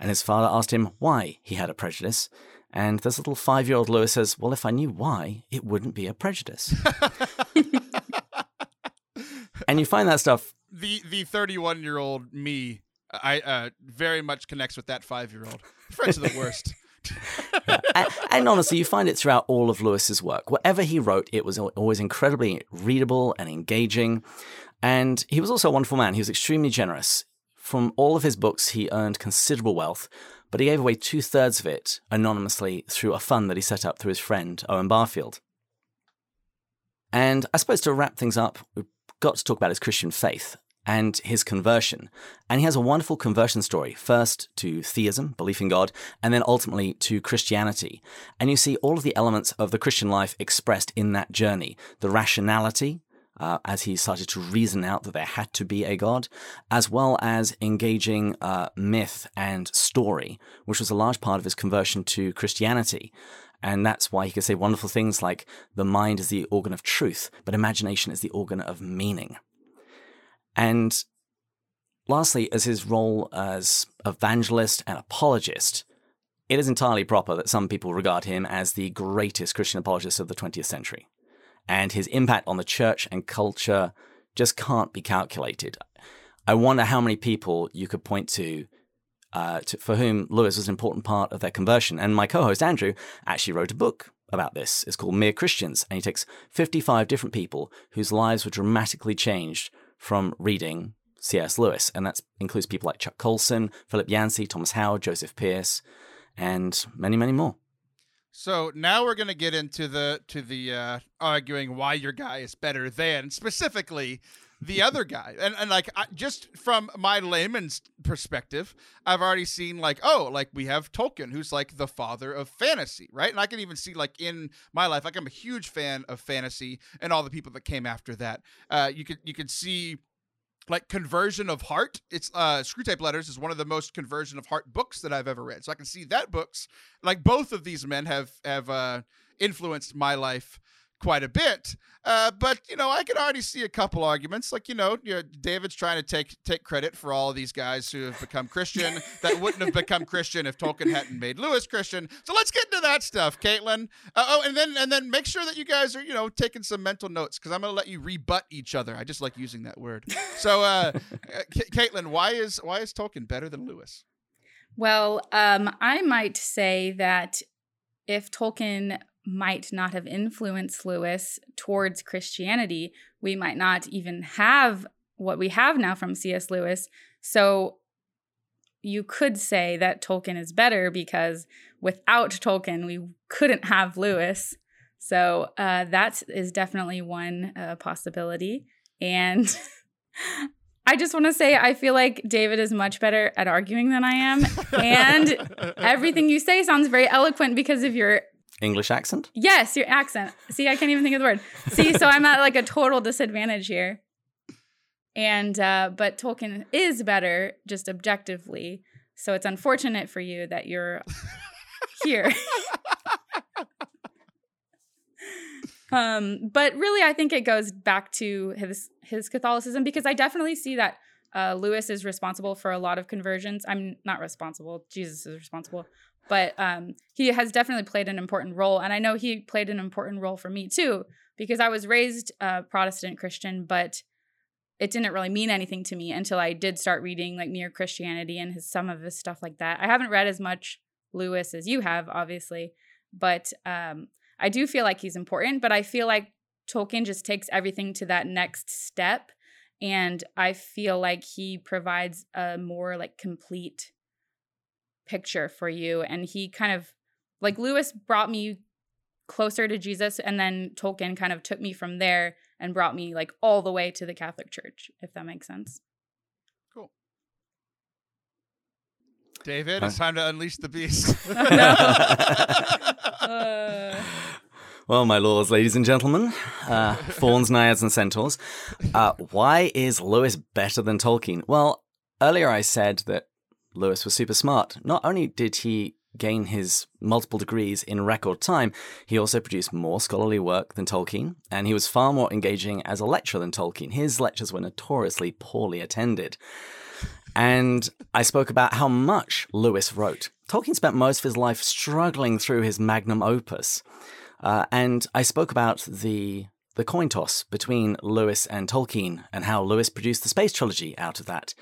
And his father asked him why he had a prejudice. And this little five year old Lewis says, Well, if I knew why, it wouldn't be a prejudice. and you find that stuff. The the 31 year old me, I uh, very much connects with that five year old. Friends are the worst. and, and, honestly, you find it throughout all of Lewis's work. Whatever he wrote, it was always incredibly readable and engaging. And he was also a wonderful man. He was extremely generous. From all of his books, he earned considerable wealth, but he gave away two thirds of it anonymously through a fund that he set up through his friend, Owen Barfield. And I suppose to wrap things up, we've got to talk about his Christian faith and his conversion. And he has a wonderful conversion story, first to theism, belief in God, and then ultimately to Christianity. And you see all of the elements of the Christian life expressed in that journey the rationality, uh, as he started to reason out that there had to be a God, as well as engaging uh, myth and story, which was a large part of his conversion to Christianity. And that's why he could say wonderful things like the mind is the organ of truth, but imagination is the organ of meaning. And lastly, as his role as evangelist and apologist, it is entirely proper that some people regard him as the greatest Christian apologist of the 20th century. And his impact on the church and culture just can't be calculated. I wonder how many people you could point to, uh, to for whom Lewis was an important part of their conversion. And my co host, Andrew, actually wrote a book about this. It's called Mere Christians, and he takes 55 different people whose lives were dramatically changed from reading C.S. Lewis, and that includes people like Chuck Colson, Philip Yancey, Thomas Howard, Joseph Pearce, and many, many more. So now we're going to get into the to the uh, arguing why your guy is better than specifically the other guy. And and like I, just from my layman's perspective, I've already seen like oh like we have Tolkien who's like the father of fantasy, right? And I can even see like in my life like I'm a huge fan of fantasy and all the people that came after that. Uh, you could you could see like conversion of heart. It's uh Screwtape Letters is one of the most conversion of heart books that i've ever read. So i can see that books like both of these men have have uh influenced my life quite a bit. Uh, but you know, I can already see a couple arguments. Like you know, you know, David's trying to take take credit for all of these guys who have become Christian that wouldn't have become Christian if Tolkien hadn't made Lewis Christian. So let's get into that stuff, Caitlin. Uh, oh, and then and then make sure that you guys are you know taking some mental notes because I'm gonna let you rebut each other. I just like using that word. So, uh, C- Caitlin, why is why is Tolkien better than Lewis? Well, um, I might say that if Tolkien might not have influenced Lewis towards Christianity, we might not even have what we have now from C.S. Lewis. So you could say that Tolkien is better because without Tolkien, we couldn't have Lewis. So uh, that is definitely one uh, possibility. And I just want to say, I feel like David is much better at arguing than I am. And everything you say sounds very eloquent because of your English accent? Yes, your accent. See, I can't even think of the word. See, so I'm at like a total disadvantage here. And uh but Tolkien is better just objectively. So it's unfortunate for you that you're here. um but really I think it goes back to his his Catholicism because I definitely see that uh, Lewis is responsible for a lot of conversions. I'm not responsible. Jesus is responsible but um, he has definitely played an important role. And I know he played an important role for me too, because I was raised uh, Protestant Christian, but it didn't really mean anything to me until I did start reading like Mere Christianity and his some of his stuff like that. I haven't read as much Lewis as you have, obviously, but um, I do feel like he's important. But I feel like Tolkien just takes everything to that next step, and I feel like he provides a more like complete picture for you. And he kind of, like Lewis brought me closer to Jesus, and then Tolkien kind of took me from there and brought me like all the way to the Catholic Church, if that makes sense. Cool. David, it's time to unleash the beast. uh... Well, my lords, ladies and gentlemen, uh, fawns, naiads, and centaurs, uh, why is Lewis better than Tolkien? Well, earlier I said that Lewis was super smart. Not only did he gain his multiple degrees in record time, he also produced more scholarly work than Tolkien, and he was far more engaging as a lecturer than Tolkien. His lectures were notoriously poorly attended. and I spoke about how much Lewis wrote. Tolkien spent most of his life struggling through his magnum opus. Uh, and I spoke about the the coin toss between Lewis and Tolkien and how Lewis produced the space trilogy out of that.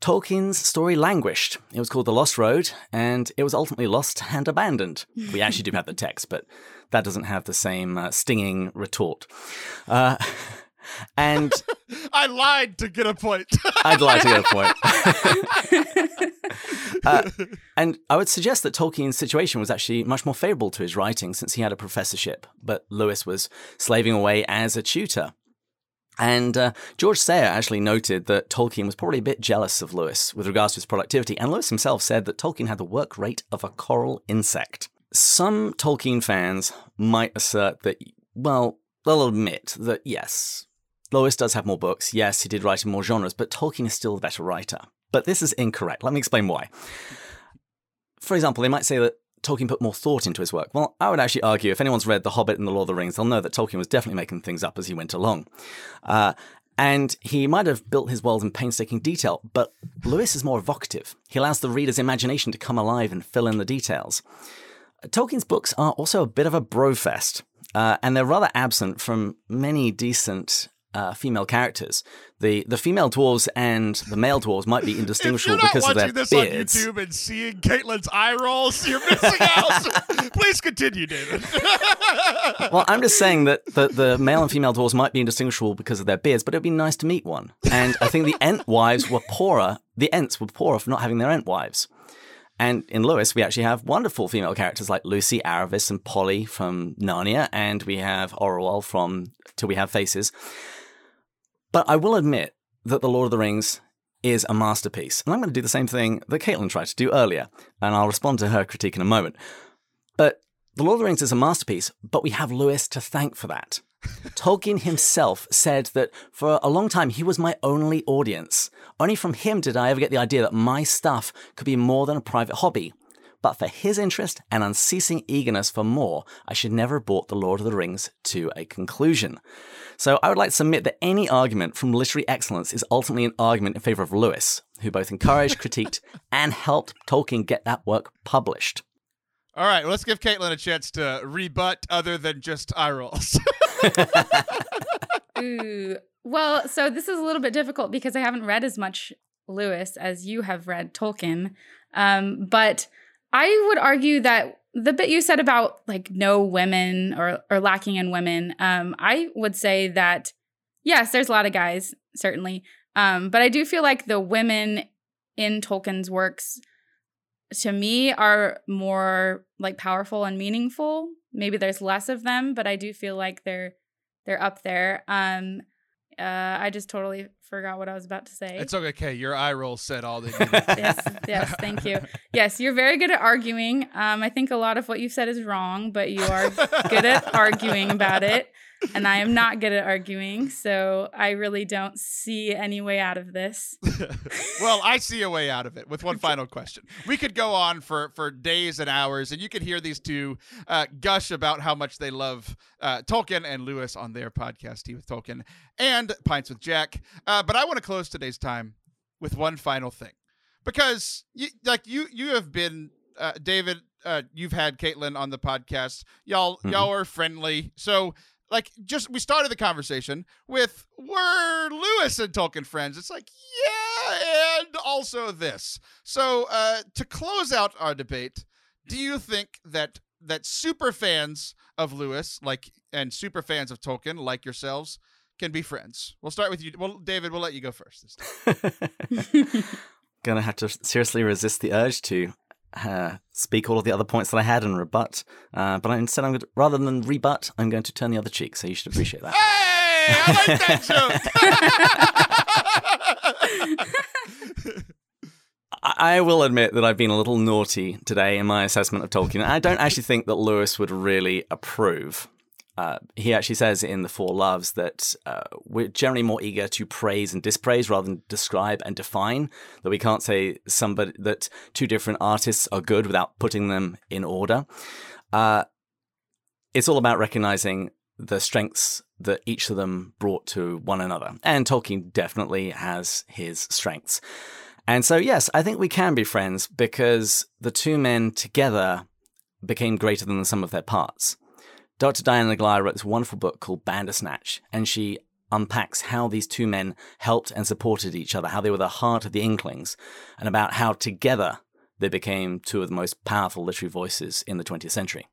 Tolkien's story languished. It was called The Lost Road, and it was ultimately lost and abandoned. We actually do have the text, but that doesn't have the same uh, stinging retort. Uh, and I lied to get a point. I'd like to get a point. uh, and I would suggest that Tolkien's situation was actually much more favorable to his writing since he had a professorship, but Lewis was slaving away as a tutor. And uh, George Sayer actually noted that Tolkien was probably a bit jealous of Lewis with regards to his productivity, and Lewis himself said that Tolkien had the work rate of a coral insect. Some Tolkien fans might assert that, well, they'll admit that yes, Lewis does have more books. Yes, he did write in more genres, but Tolkien is still the better writer. But this is incorrect. Let me explain why. For example, they might say that Tolkien put more thought into his work. Well, I would actually argue if anyone's read The Hobbit and The Lord of the Rings, they'll know that Tolkien was definitely making things up as he went along. Uh, and he might have built his world in painstaking detail, but Lewis is more evocative. He allows the reader's imagination to come alive and fill in the details. Tolkien's books are also a bit of a brofest, uh, and they're rather absent from many decent uh, female characters. The the female dwarves and the male dwarves might be indistinguishable because of their beards. You're not watching this beards. on YouTube and seeing Caitlin's eye rolls, you're missing out. Please continue, David. well, I'm just saying that the, the male and female dwarves might be indistinguishable because of their beards, but it'd be nice to meet one. And I think the Ent wives were poorer. The Ents were poorer for not having their Ent wives. And in Lewis, we actually have wonderful female characters like Lucy, Aravis, and Polly from Narnia, and we have Orual from Till We Have Faces. But I will admit that The Lord of the Rings is a masterpiece. And I'm going to do the same thing that Caitlin tried to do earlier, and I'll respond to her critique in a moment. But The Lord of the Rings is a masterpiece, but we have Lewis to thank for that. Tolkien himself said that for a long time he was my only audience. Only from him did I ever get the idea that my stuff could be more than a private hobby. But for his interest and unceasing eagerness for more, I should never have brought The Lord of the Rings to a conclusion. So I would like to submit that any argument from literary excellence is ultimately an argument in favor of Lewis, who both encouraged, critiqued, and helped Tolkien get that work published. All right, well, let's give Caitlin a chance to rebut other than just eye rolls. Ooh. Well, so this is a little bit difficult because I haven't read as much Lewis as you have read Tolkien. Um, but I would argue that the bit you said about like no women or or lacking in women, um, I would say that yes, there's a lot of guys certainly, um, but I do feel like the women in Tolkien's works to me are more like powerful and meaningful. Maybe there's less of them, but I do feel like they're they're up there. Um, uh, I just totally forgot what I was about to say. It's okay. Your eye roll said all needed. yes, yes, thank you. Yes, you're very good at arguing. Um, I think a lot of what you've said is wrong, but you are good at arguing about it and I am not good at arguing, so I really don't see any way out of this. well, I see a way out of it with one final question. We could go on for for days and hours, and you could hear these two uh, gush about how much they love uh, Tolkien and Lewis on their podcast, Tea with Tolkien and Pints with Jack. Uh, but I want to close today's time with one final thing, because you, like you you have been uh, David. Uh, you've had Caitlin on the podcast. Y'all, mm-hmm. y'all are friendly. So like just we started the conversation with were Lewis and Tolkien friends. It's like yeah, and also this. So uh, to close out our debate, do you think that that super fans of Lewis, like and super fans of Tolkien, like yourselves, can be friends? We'll start with you. Well, David, we'll let you go first. Gonna have to seriously resist the urge to uh, speak all of the other points that I had and rebut. Uh, but instead, I'm going to, rather than rebut, I'm going to turn the other cheek. So you should appreciate that. Hey, I like that joke. I will admit that I've been a little naughty today in my assessment of Tolkien. I don't actually think that Lewis would really approve. Uh, he actually says in The Four Loves that uh, we're generally more eager to praise and dispraise rather than describe and define. That we can't say somebody that two different artists are good without putting them in order. Uh, it's all about recognizing the strengths that each of them brought to one another, and Tolkien definitely has his strengths. And so, yes, I think we can be friends because the two men together became greater than the sum of their parts. Dr. Diana Glyer wrote this wonderful book called Bandersnatch, and she unpacks how these two men helped and supported each other, how they were the heart of the Inklings, and about how together they became two of the most powerful literary voices in the 20th century.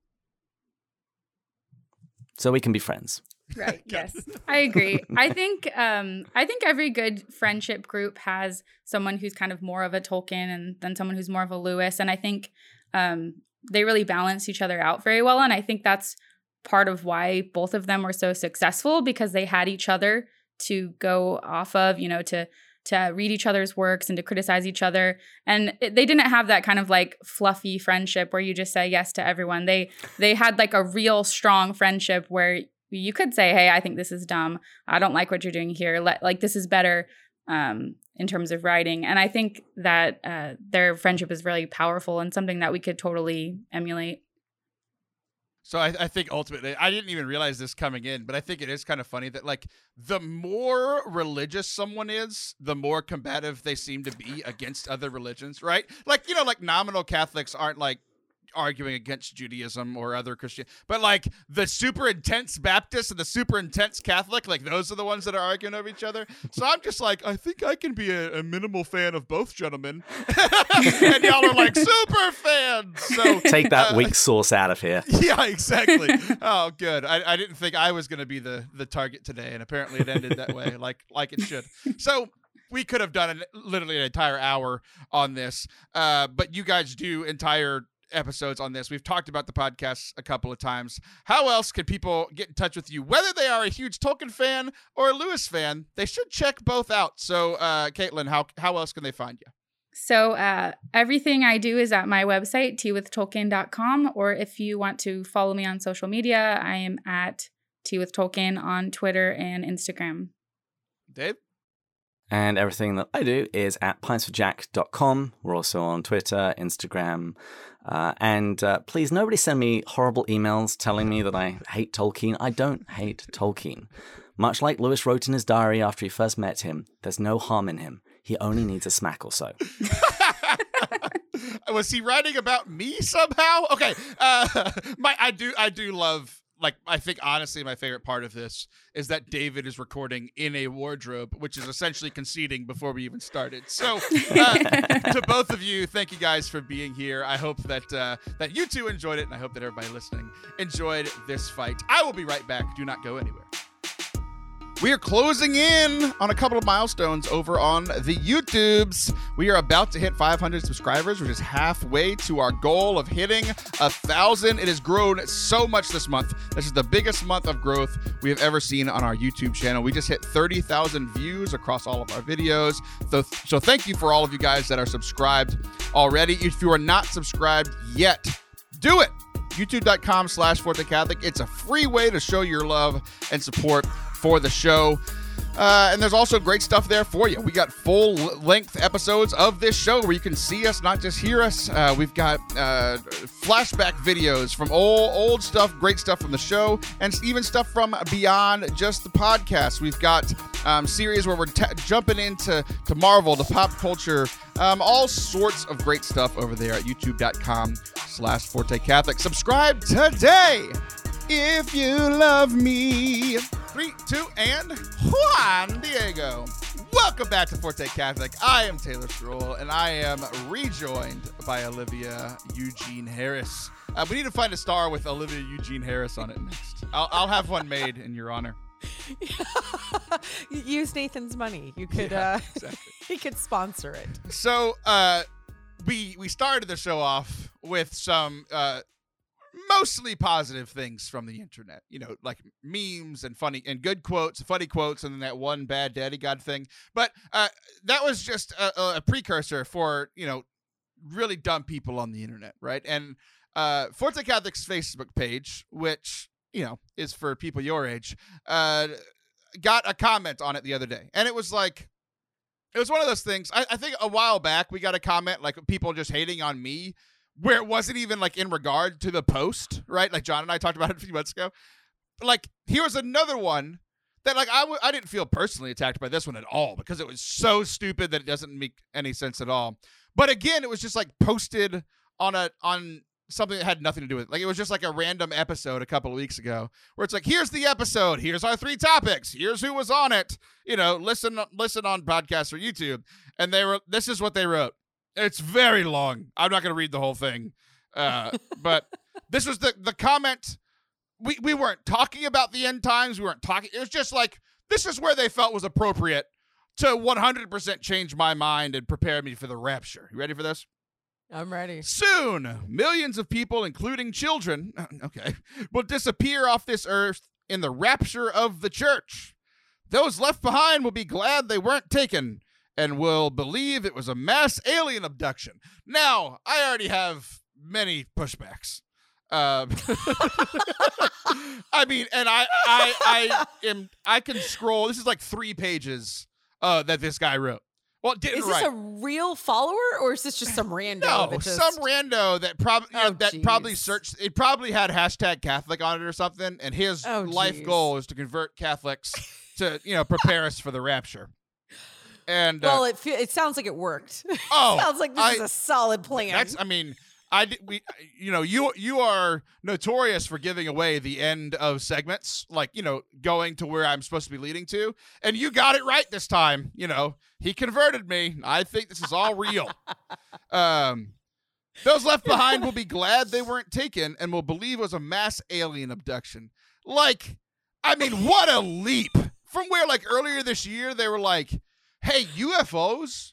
So we can be friends. Right. yes. I agree. I think um I think every good friendship group has someone who's kind of more of a Tolkien and then someone who's more of a Lewis and I think um they really balance each other out very well and I think that's part of why both of them were so successful because they had each other to go off of, you know, to to read each other's works and to criticize each other. And it, they didn't have that kind of like fluffy friendship where you just say yes to everyone. They they had like a real strong friendship where you could say, "Hey, I think this is dumb. I don't like what you're doing here. Let, like this is better." Um, in terms of writing, and I think that uh, their friendship is really powerful and something that we could totally emulate. So I, I, think ultimately, I didn't even realize this coming in, but I think it is kind of funny that like the more religious someone is, the more combative they seem to be against other religions, right? Like you know, like nominal Catholics aren't like arguing against Judaism or other Christian, but like the super intense Baptist and the super intense Catholic, like those are the ones that are arguing over each other. So I'm just like, I think I can be a, a minimal fan of both gentlemen, and y'all are like super fans. So take that uh, weak sauce out of here. Yeah, exactly. oh, good. I, I didn't think I was going to be the the target today, and apparently it ended that way, like like it should. So we could have done an, literally an entire hour on this, uh, but you guys do entire episodes on this. We've talked about the podcast a couple of times. How else can people get in touch with you? Whether they are a huge Tolkien fan or a Lewis fan, they should check both out. So, uh, Caitlin, how how else can they find you? So uh, everything I do is at my website, teawithtolkien.com. Or if you want to follow me on social media, I am at teawithtolkien on Twitter and Instagram. Dave? And everything that I do is at pintsforjack.com. We're also on Twitter, Instagram. Uh, and uh, please, nobody send me horrible emails telling me that I hate Tolkien. I don't hate Tolkien. Much like Lewis wrote in his diary after he first met him, there's no harm in him. He only needs a smack or so. Was he writing about me somehow? Okay, uh, my I do I do love like I think honestly my favorite part of this is that David is recording in a wardrobe, which is essentially conceding before we even started. So uh, to both of you, thank you guys for being here. I hope that uh, that you two enjoyed it, and I hope that everybody listening enjoyed this fight. I will be right back. Do not go anywhere. We are closing in on a couple of milestones over on the YouTubes. We are about to hit 500 subscribers, which is halfway to our goal of hitting a thousand. It has grown so much this month. This is the biggest month of growth we have ever seen on our YouTube channel. We just hit 30,000 views across all of our videos. So, so thank you for all of you guys that are subscribed already. If you are not subscribed yet, do it youtube.com slash catholic it's a free way to show your love and support for the show. Uh, and there's also great stuff there for you. We got full length episodes of this show where you can see us, not just hear us. Uh, we've got uh, flashback videos from old old stuff, great stuff from the show, and even stuff from beyond just the podcast. We've got um, series where we're t- jumping into to Marvel, to pop culture, um, all sorts of great stuff over there at youtube.com/slash Forte Catholic. Subscribe today if you love me. Three, two, and Juan Diego. Welcome back to Forte Catholic. I am Taylor Schroll, and I am rejoined by Olivia Eugene Harris. Uh, we need to find a star with Olivia Eugene Harris on it next. I'll, I'll have one made in your honor. Use Nathan's money. You could yeah, uh exactly. he could sponsor it. So uh we we started the show off with some uh mostly positive things from the internet. You know, like memes and funny and good quotes, funny quotes, and then that one bad daddy god thing. But uh, that was just a, a, precursor for you know really dumb people on the internet, right? And uh, Forte Catholic's Facebook page, which you know is for people your age, uh, got a comment on it the other day, and it was like. It was one of those things. I, I think a while back we got a comment like people just hating on me where it wasn't even like in regard to the post, right? Like John and I talked about it a few months ago. Like here was another one that like I w- I didn't feel personally attacked by this one at all because it was so stupid that it doesn't make any sense at all. But again, it was just like posted on a on something that had nothing to do with it. Like it was just like a random episode a couple of weeks ago where it's like, here's the episode, here's our three topics, here's who was on it. You know, listen listen on podcast or YouTube. And they were this is what they wrote. It's very long. I'm not gonna read the whole thing. Uh, but this was the the comment. We we weren't talking about the end times. We weren't talking. It was just like this is where they felt was appropriate to 100% change my mind and prepare me for the rapture. You ready for this? I'm ready. Soon, millions of people, including children, okay, will disappear off this earth in the rapture of the church. Those left behind will be glad they weren't taken and will believe it was a mass alien abduction. Now, I already have many pushbacks. Um, I mean, and I, I, I am, I can scroll. This is like three pages uh, that this guy wrote. Well, didn't Is this write. a real follower or is this just some rando? No, that just- some rando that probably Oh, that probably searched. It probably had hashtag Catholic on it or something, and his Oh, life goal is to convert Catholics to you know prepare us for the rapture. And uh, Well, it fe- it sounds like it worked. oh, sounds like this I- is a solid plan. that's I mean. I we you know you you are notorious for giving away the end of segments like you know going to where I'm supposed to be leading to and you got it right this time you know he converted me I think this is all real um those left behind will be glad they weren't taken and will believe it was a mass alien abduction like I mean what a leap from where like earlier this year they were like hey UFOs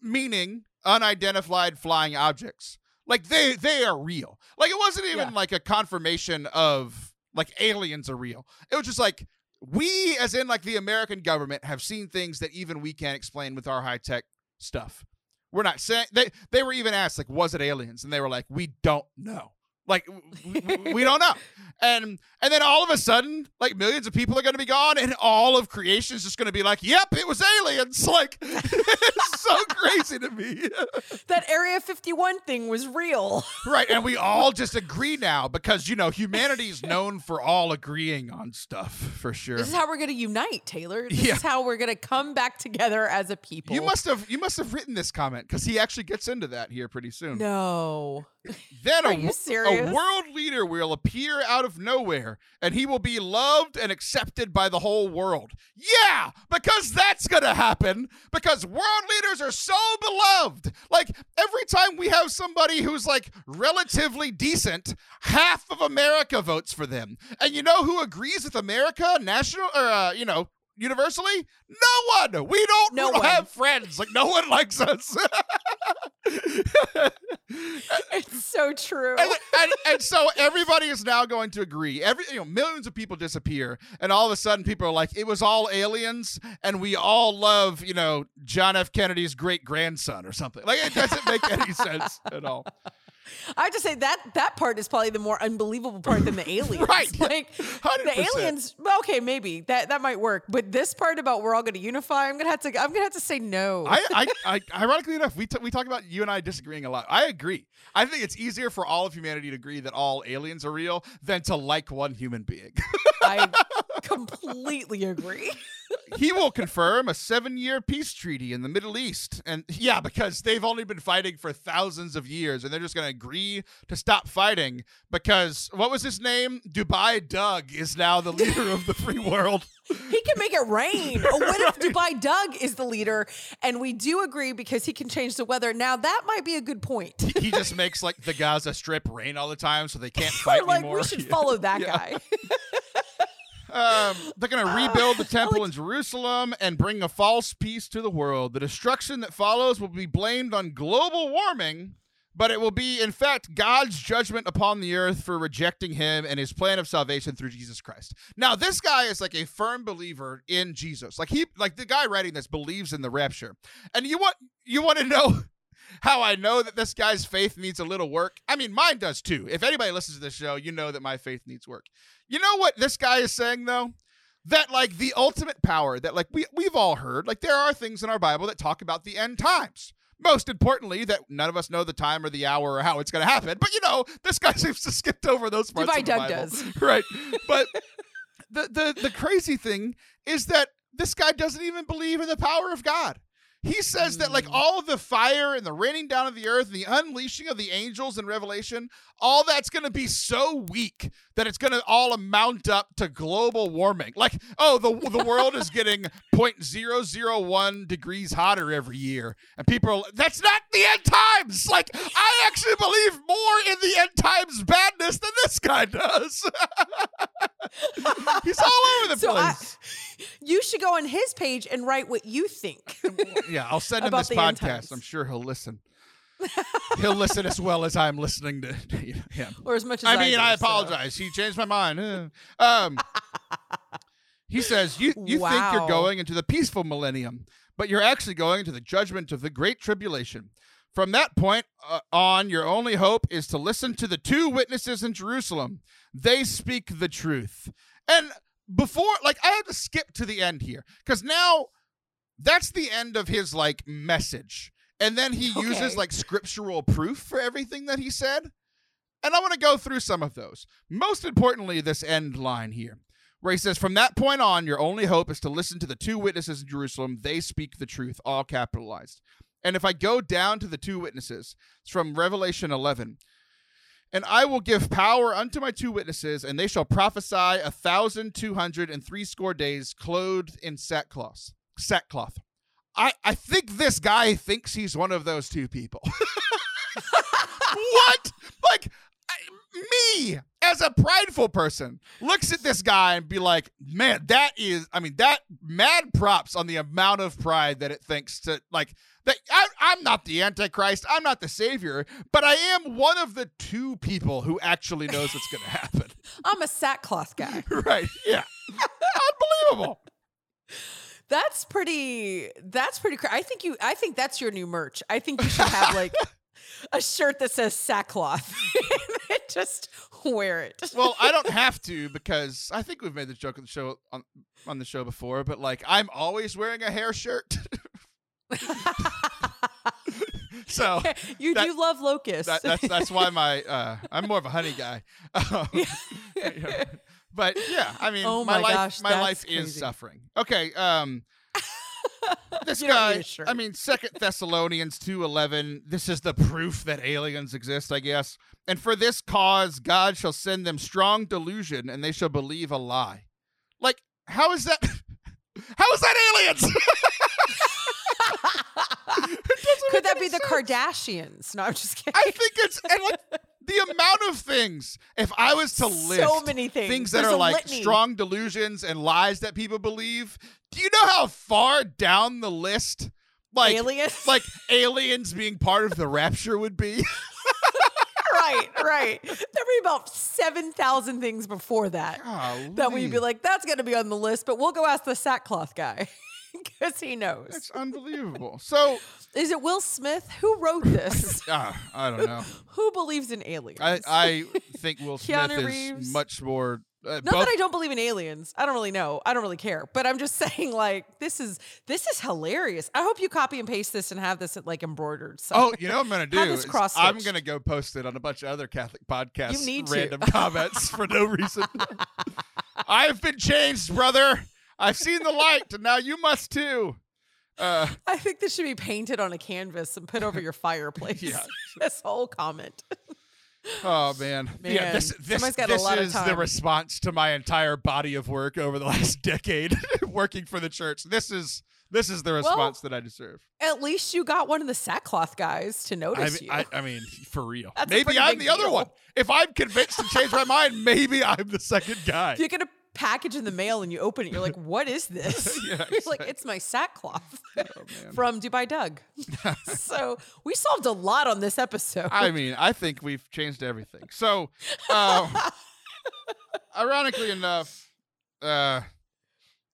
meaning unidentified flying objects. Like they they are real. Like it wasn't even Yeah. like a confirmation of like aliens are real. It was just like we as in like the american government have seen things that even we can't explain with our high-tech stuff. We're not saying they they were even asked like was it aliens? And they were like we don't know like we, we- don't know and and then all of a sudden like millions of people are going to be gone and all of creation is just going to be like yep it was aliens like it's so crazy to me that Area 51 thing was real. right and we all just agree now because you know humanity's known for all agreeing on stuff for sure This is how we're going to unite, Taylor. This Yeah. is how we're going to come back together as a people. you must have you must have written this comment because he actually gets into that here pretty soon No. Then Are a, you serious? a world leader will appear out of nowhere and he will be loved and accepted by the whole world. Yeah because that's gonna happen because world leaders are so beloved. Like every time we have somebody who's like relatively decent half of america votes for them. And you know who agrees with america? National or uh, you know universally no one we don't, No we don't one. have friends like no one likes us It's so true. and, and, and so everybody is now going to agree. Every you know, millions of people disappear, and all of a sudden, people are like, "It was all aliens," and we all love, you know, John F. Kennedy's great grandson or something. Like it doesn't make any sense at all. I have to say that that part is probably the more unbelievable part than the aliens. Right. Like the 100%. aliens. Okay, maybe that that might work, but this part about we're all going to unify, I'm gonna have to. I'm gonna have to say no. I, I, I, ironically enough, we, t- we talk about you and I disagreeing a lot. I agree. I think it's easier for all of humanity to agree that all aliens are real than to like one human being. I completely agree. He will confirm a seven year peace treaty in the Middle East. And yeah, because they've only been fighting for thousands of years and they're just going to agree to stop fighting because what was his name? Dubai Doug is now the leader of the free world. He can make it rain. Oh, what if Dubai Doug is the leader and we do agree because he can change the weather? Now that might be a good point. He just makes like the Gaza Strip rain all the time so they can't We're fight like, anymore. we should follow that Yeah. guy. Um, they're going to rebuild the temple like- in Jerusalem and bring a false peace to the world. The destruction that follows will be blamed on global warming, but it will be, in fact, God's judgment upon the earth for rejecting him and his plan of salvation through Jesus Christ. Now, this guy is like a firm believer in Jesus. Like he like the guy writing this believes in the rapture. And you want you want to know how I know that this guy's faith needs a little work? I mean, mine does too. If anybody listens to this show, you know that my faith needs work. You know what this guy is saying though? That like the ultimate power that like we we've all heard, like there are things in our Bible that talk about the end times. Most importantly, that none of us know the time or the hour or how it's going to happen. But you know, this guy seems to skipped over those parts. The Doug Bible. does. right? But the the the crazy thing is that this guy doesn't even believe in the power of God. He says that like all of the fire and the raining down of the earth and the unleashing of the angels in Revelation, all that's going to be so weak that it's going to all amount up to global warming. Like, oh, the the world is getting 0.001 degrees hotter every year, and people are, that's not the end times. Like, I actually believe more in the end times badness than this guy does. He's all over the So I- place. You should go on his page and write what you think. yeah, I'll send him this podcast. times. I'm sure he'll listen. he'll listen as well as I'm listening to him. or as much as I I, mean, I so. apologize. He changed my mind. Um, he says you you think you're going into the peaceful millennium, but you're actually going into the judgment of the great tribulation. From that point uh, on, your only hope is to listen to the two witnesses in Jerusalem. They speak the truth. And before, like, I had to skip to the end here because now that's the end of his like message. And then he uses like scriptural proof for everything that he said. And I want to go through some of those. Most importantly, this end line here, where he says, From that point on, your only hope is to listen to the two witnesses in Jerusalem. They speak the truth, all capitalized. And if I go down to the two witnesses, it's from Revelation 11. And I will give power unto my two witnesses, and they shall prophesy a thousand two hundred and three score days, clothed in sackcloth. Sackcloth. I, I think this guy thinks he's one of those two people. what? Like I, me as a prideful person looks at this guy and be like, man, that is. I mean, that mad props on the amount of pride that it thinks to like that. I, I'm not the Antichrist. I'm not the Savior, but I am one of the two people who actually knows what's going to happen. I'm a sackcloth guy. right? Yeah. Unbelievable. That's pretty. That's pretty. Cra- I think you. I think that's your new merch. I think you should have like a shirt that says sackcloth. and just wear it. well, I don't have to because I think we've made the joke on the show on on the show before, but like I'm always wearing a hair shirt. so you that- do love locusts. that, that's that's why my uh, I'm more of a honey guy. Um, but yeah, I mean, Oh my, my life gosh, my that's life is suffering. Okay, um. This You guy. I mean, Second Thessalonians two eleven. This is the proof that aliens exist, I guess. And for this cause, God shall send them strong delusion, and they shall believe a lie. Like, how is that? How is that aliens? Could that be the. Kardashians? No, I'm just kidding. I think it's and like the amount of things. If I was to list so many things. things that There's are like litany. strong delusions and lies that people believe, do you know how far down the list like aliens. like aliens being part of the rapture would be? right, right. There'd be about seven thousand things before that that we'd be like, that's going to be on the list. But we'll go ask the sackcloth guy because he knows. It's unbelievable. So Is it Will Smith who wrote this? uh, I don't know. who believes in aliens? I, I think Will Smith Keanu is Reeves. much more. Uh, Not both, that I don't believe in aliens. I don't really know. I don't really care. But I'm just saying, like, this is this is hilarious. I hope you copy and paste this and have this at like embroidered. somewhere. Oh, you know what I'm gonna do? Is I'm gonna go post it on a bunch of other Catholic podcasts. You need to. random comments for no reason. I've been changed, brother. I've seen the light, and now you must too. Uh, I think this should be painted on a canvas and put over your fireplace. Yeah. this whole comment. oh man, yeah. This this, this is the response to my entire body of work over the last decade working for the church. This is this is the response that I deserve. At least you got one of the sackcloth guys to I notice mean, you. I, I mean, for real. That's maybe I'm the other one. If I'm convinced to change my mind, maybe I'm the second guy. you a package in the mail and you open it, you're like, "What is this?" Yeah, you're like, "It's my sackcloth Oh, from Dubai Doug." so we solved a lot on this episode. I mean, I think we've changed everything. So, uh, ironically enough, uh,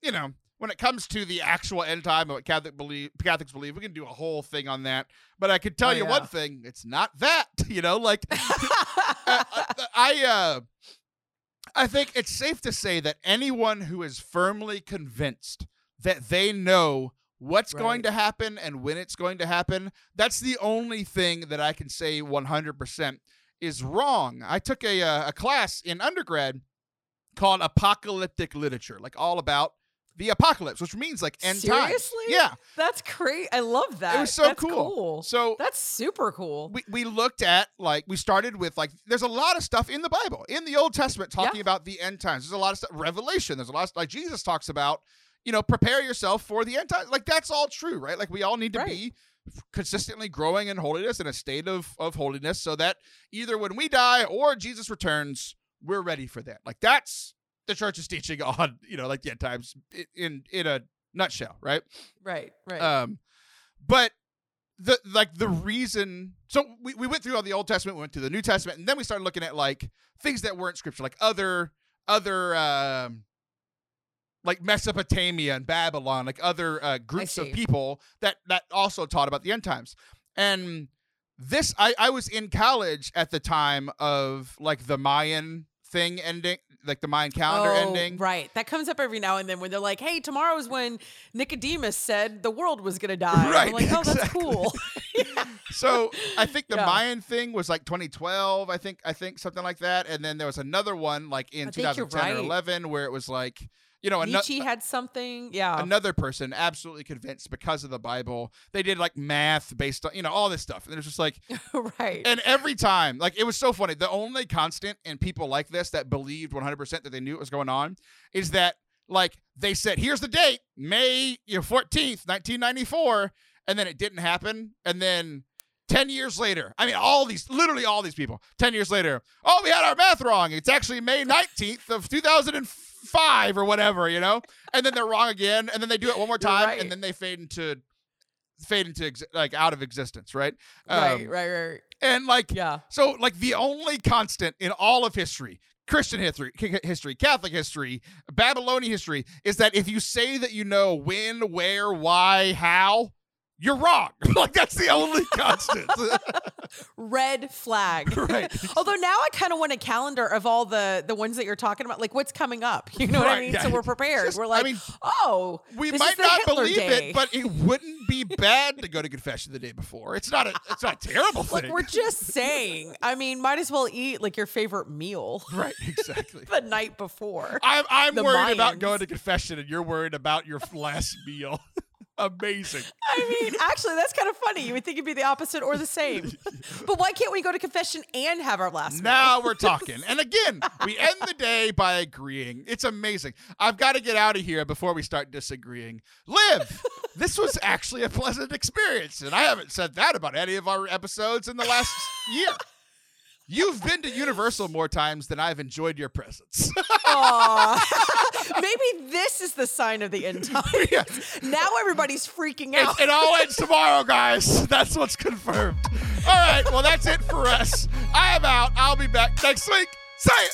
you know, when it comes to the actual end time and what Catholic believe, Catholics believe, we can do a whole thing on that. But I can tell Oh, you yeah. one thing: it's not that. You know, like uh, I, uh, I think it's safe to say that anyone who is firmly convinced that they know what's going to happen and when it's going to happen, that's the only thing that I can say 100% is wrong. I took a, uh, a class in undergrad called apocalyptic literature, like all about the apocalypse, which means like end times. Seriously? Yeah. That's great. I love that. It was so That's cool. So That's super cool. we, we looked at like we started with like there's a lot of stuff in the Bible in the Old Testament talking Yeah. about the end times. There's a lot of stuff Revelation. There's a lot of, like Jesus talks about you know prepare yourself for the end times. Like that's all true, right? Like we all need to Right. be consistently growing in holiness in a state of of holiness so that either when we die or Jesus returns, we're ready for that. Like that's the church is teaching on you know like the end times in in a nutshell, right? Right, right. Um, but the like the reason so we, we went through all the Old Testament, we went through the New Testament, and then we started looking at like things that weren't scripture, like other other um like Mesopotamia and Babylon, like other uh, groups of people that that also taught about the end times. And this I, I was in college at the time of like the Mayan thing ending, like the Mayan calendar oh, ending. Right. That comes up every now and then when they're like, hey, tomorrow's when Nicodemus said the world was going to die. Right, I'm like, oh, that's exactly. cool. So I think the Yeah. Mayan thing was like 2012. I think I think something like that. And then there was another one like in I think you're 2010 or 11 where it was like you know Nietzsche had something. Yeah. another person absolutely convinced because of the Bible. They did like math based on you know all this stuff, and it was just like right. and every time like it was so funny. The only constant in people like this that believed 100 percent that they knew what was going on is that like they said here's the date May you know 14th 1994, and then it didn't happen, and then. 10 years later, I mean, all these, literally all these people, 10 years later, oh, we had our math wrong. It's actually May 19th of 2005 or whatever, you know? And then they're wrong again. And then they do it one more time. right. And then they fade into, fade into, ex- like, out of existence, right? right, Um, right, right. And like, Yeah. so like the only constant in all of history, Christian history, history, Catholic history, Babylonian history, is that if you say that you know when, where, why, how, you're wrong. like that's the only constant. Red flag. right. Although now I kind of want a calendar of all the the ones that you're talking about, like what's coming up. You know what I mean? yeah. So we're prepared. Just- we're I like, mean, oh, We might not Hitler believe day. it, but it wouldn't be bad to go to confession the day before. It's not a it's not a terrible like thing. we're just saying. I mean, might as well eat like your favorite meal right, exactly. the night before. I'm I'm worried about going to confession and you're worried about your last meal. Amazing. I mean, actually, that's kind of funny. You would think it'd be the opposite or the same. But why can't we go to confession and have our last meal? Now we're talking. And again, we end the day by agreeing. It's amazing. I've got to get out of here before we start disagreeing. Liv, this was actually a pleasant experience. And I haven't said that about any of our episodes in the last year. You've been to Universal more times than I've enjoyed your presence. Maybe this is the sign of the end time. Yeah. Now everybody's freaking It, out. it all ends tomorrow, guys. That's what's confirmed. All right. Well, that's it for us. I am out. I'll be back next week. Say it.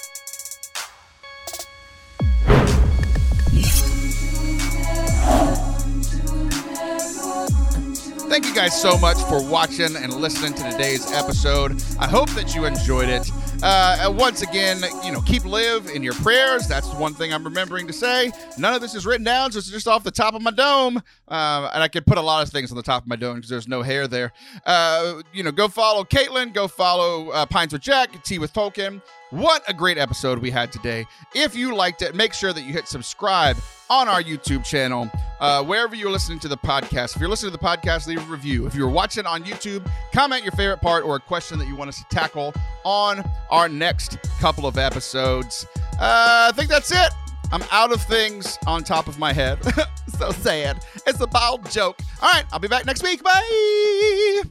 Thank you guys so much for watching and listening to today's episode. I hope that you enjoyed it. Uh, once again, you know, keep Liv in your prayers. That's the one thing I'm remembering to say. None of this is written down, so it's just off the top of my dome. Um, and I could put a lot of things on the top of my dome because there's no hair there. Uh, you know, go follow Caitlin. Go follow uh, Pints with Jack, Tea with Tolkien. What a great episode we had today. If you liked it, make sure that you hit subscribe on our YouTube channel, uh, wherever you're listening to the podcast. If you're listening to the podcast, leave a review. If you're watching on YouTube, comment your favorite part or a question that you want us to tackle on our next couple of episodes. Uh, I think that's it. I'm out of things on top of my head. so sad. It's a bald joke. All right, I'll be back next week. Bye.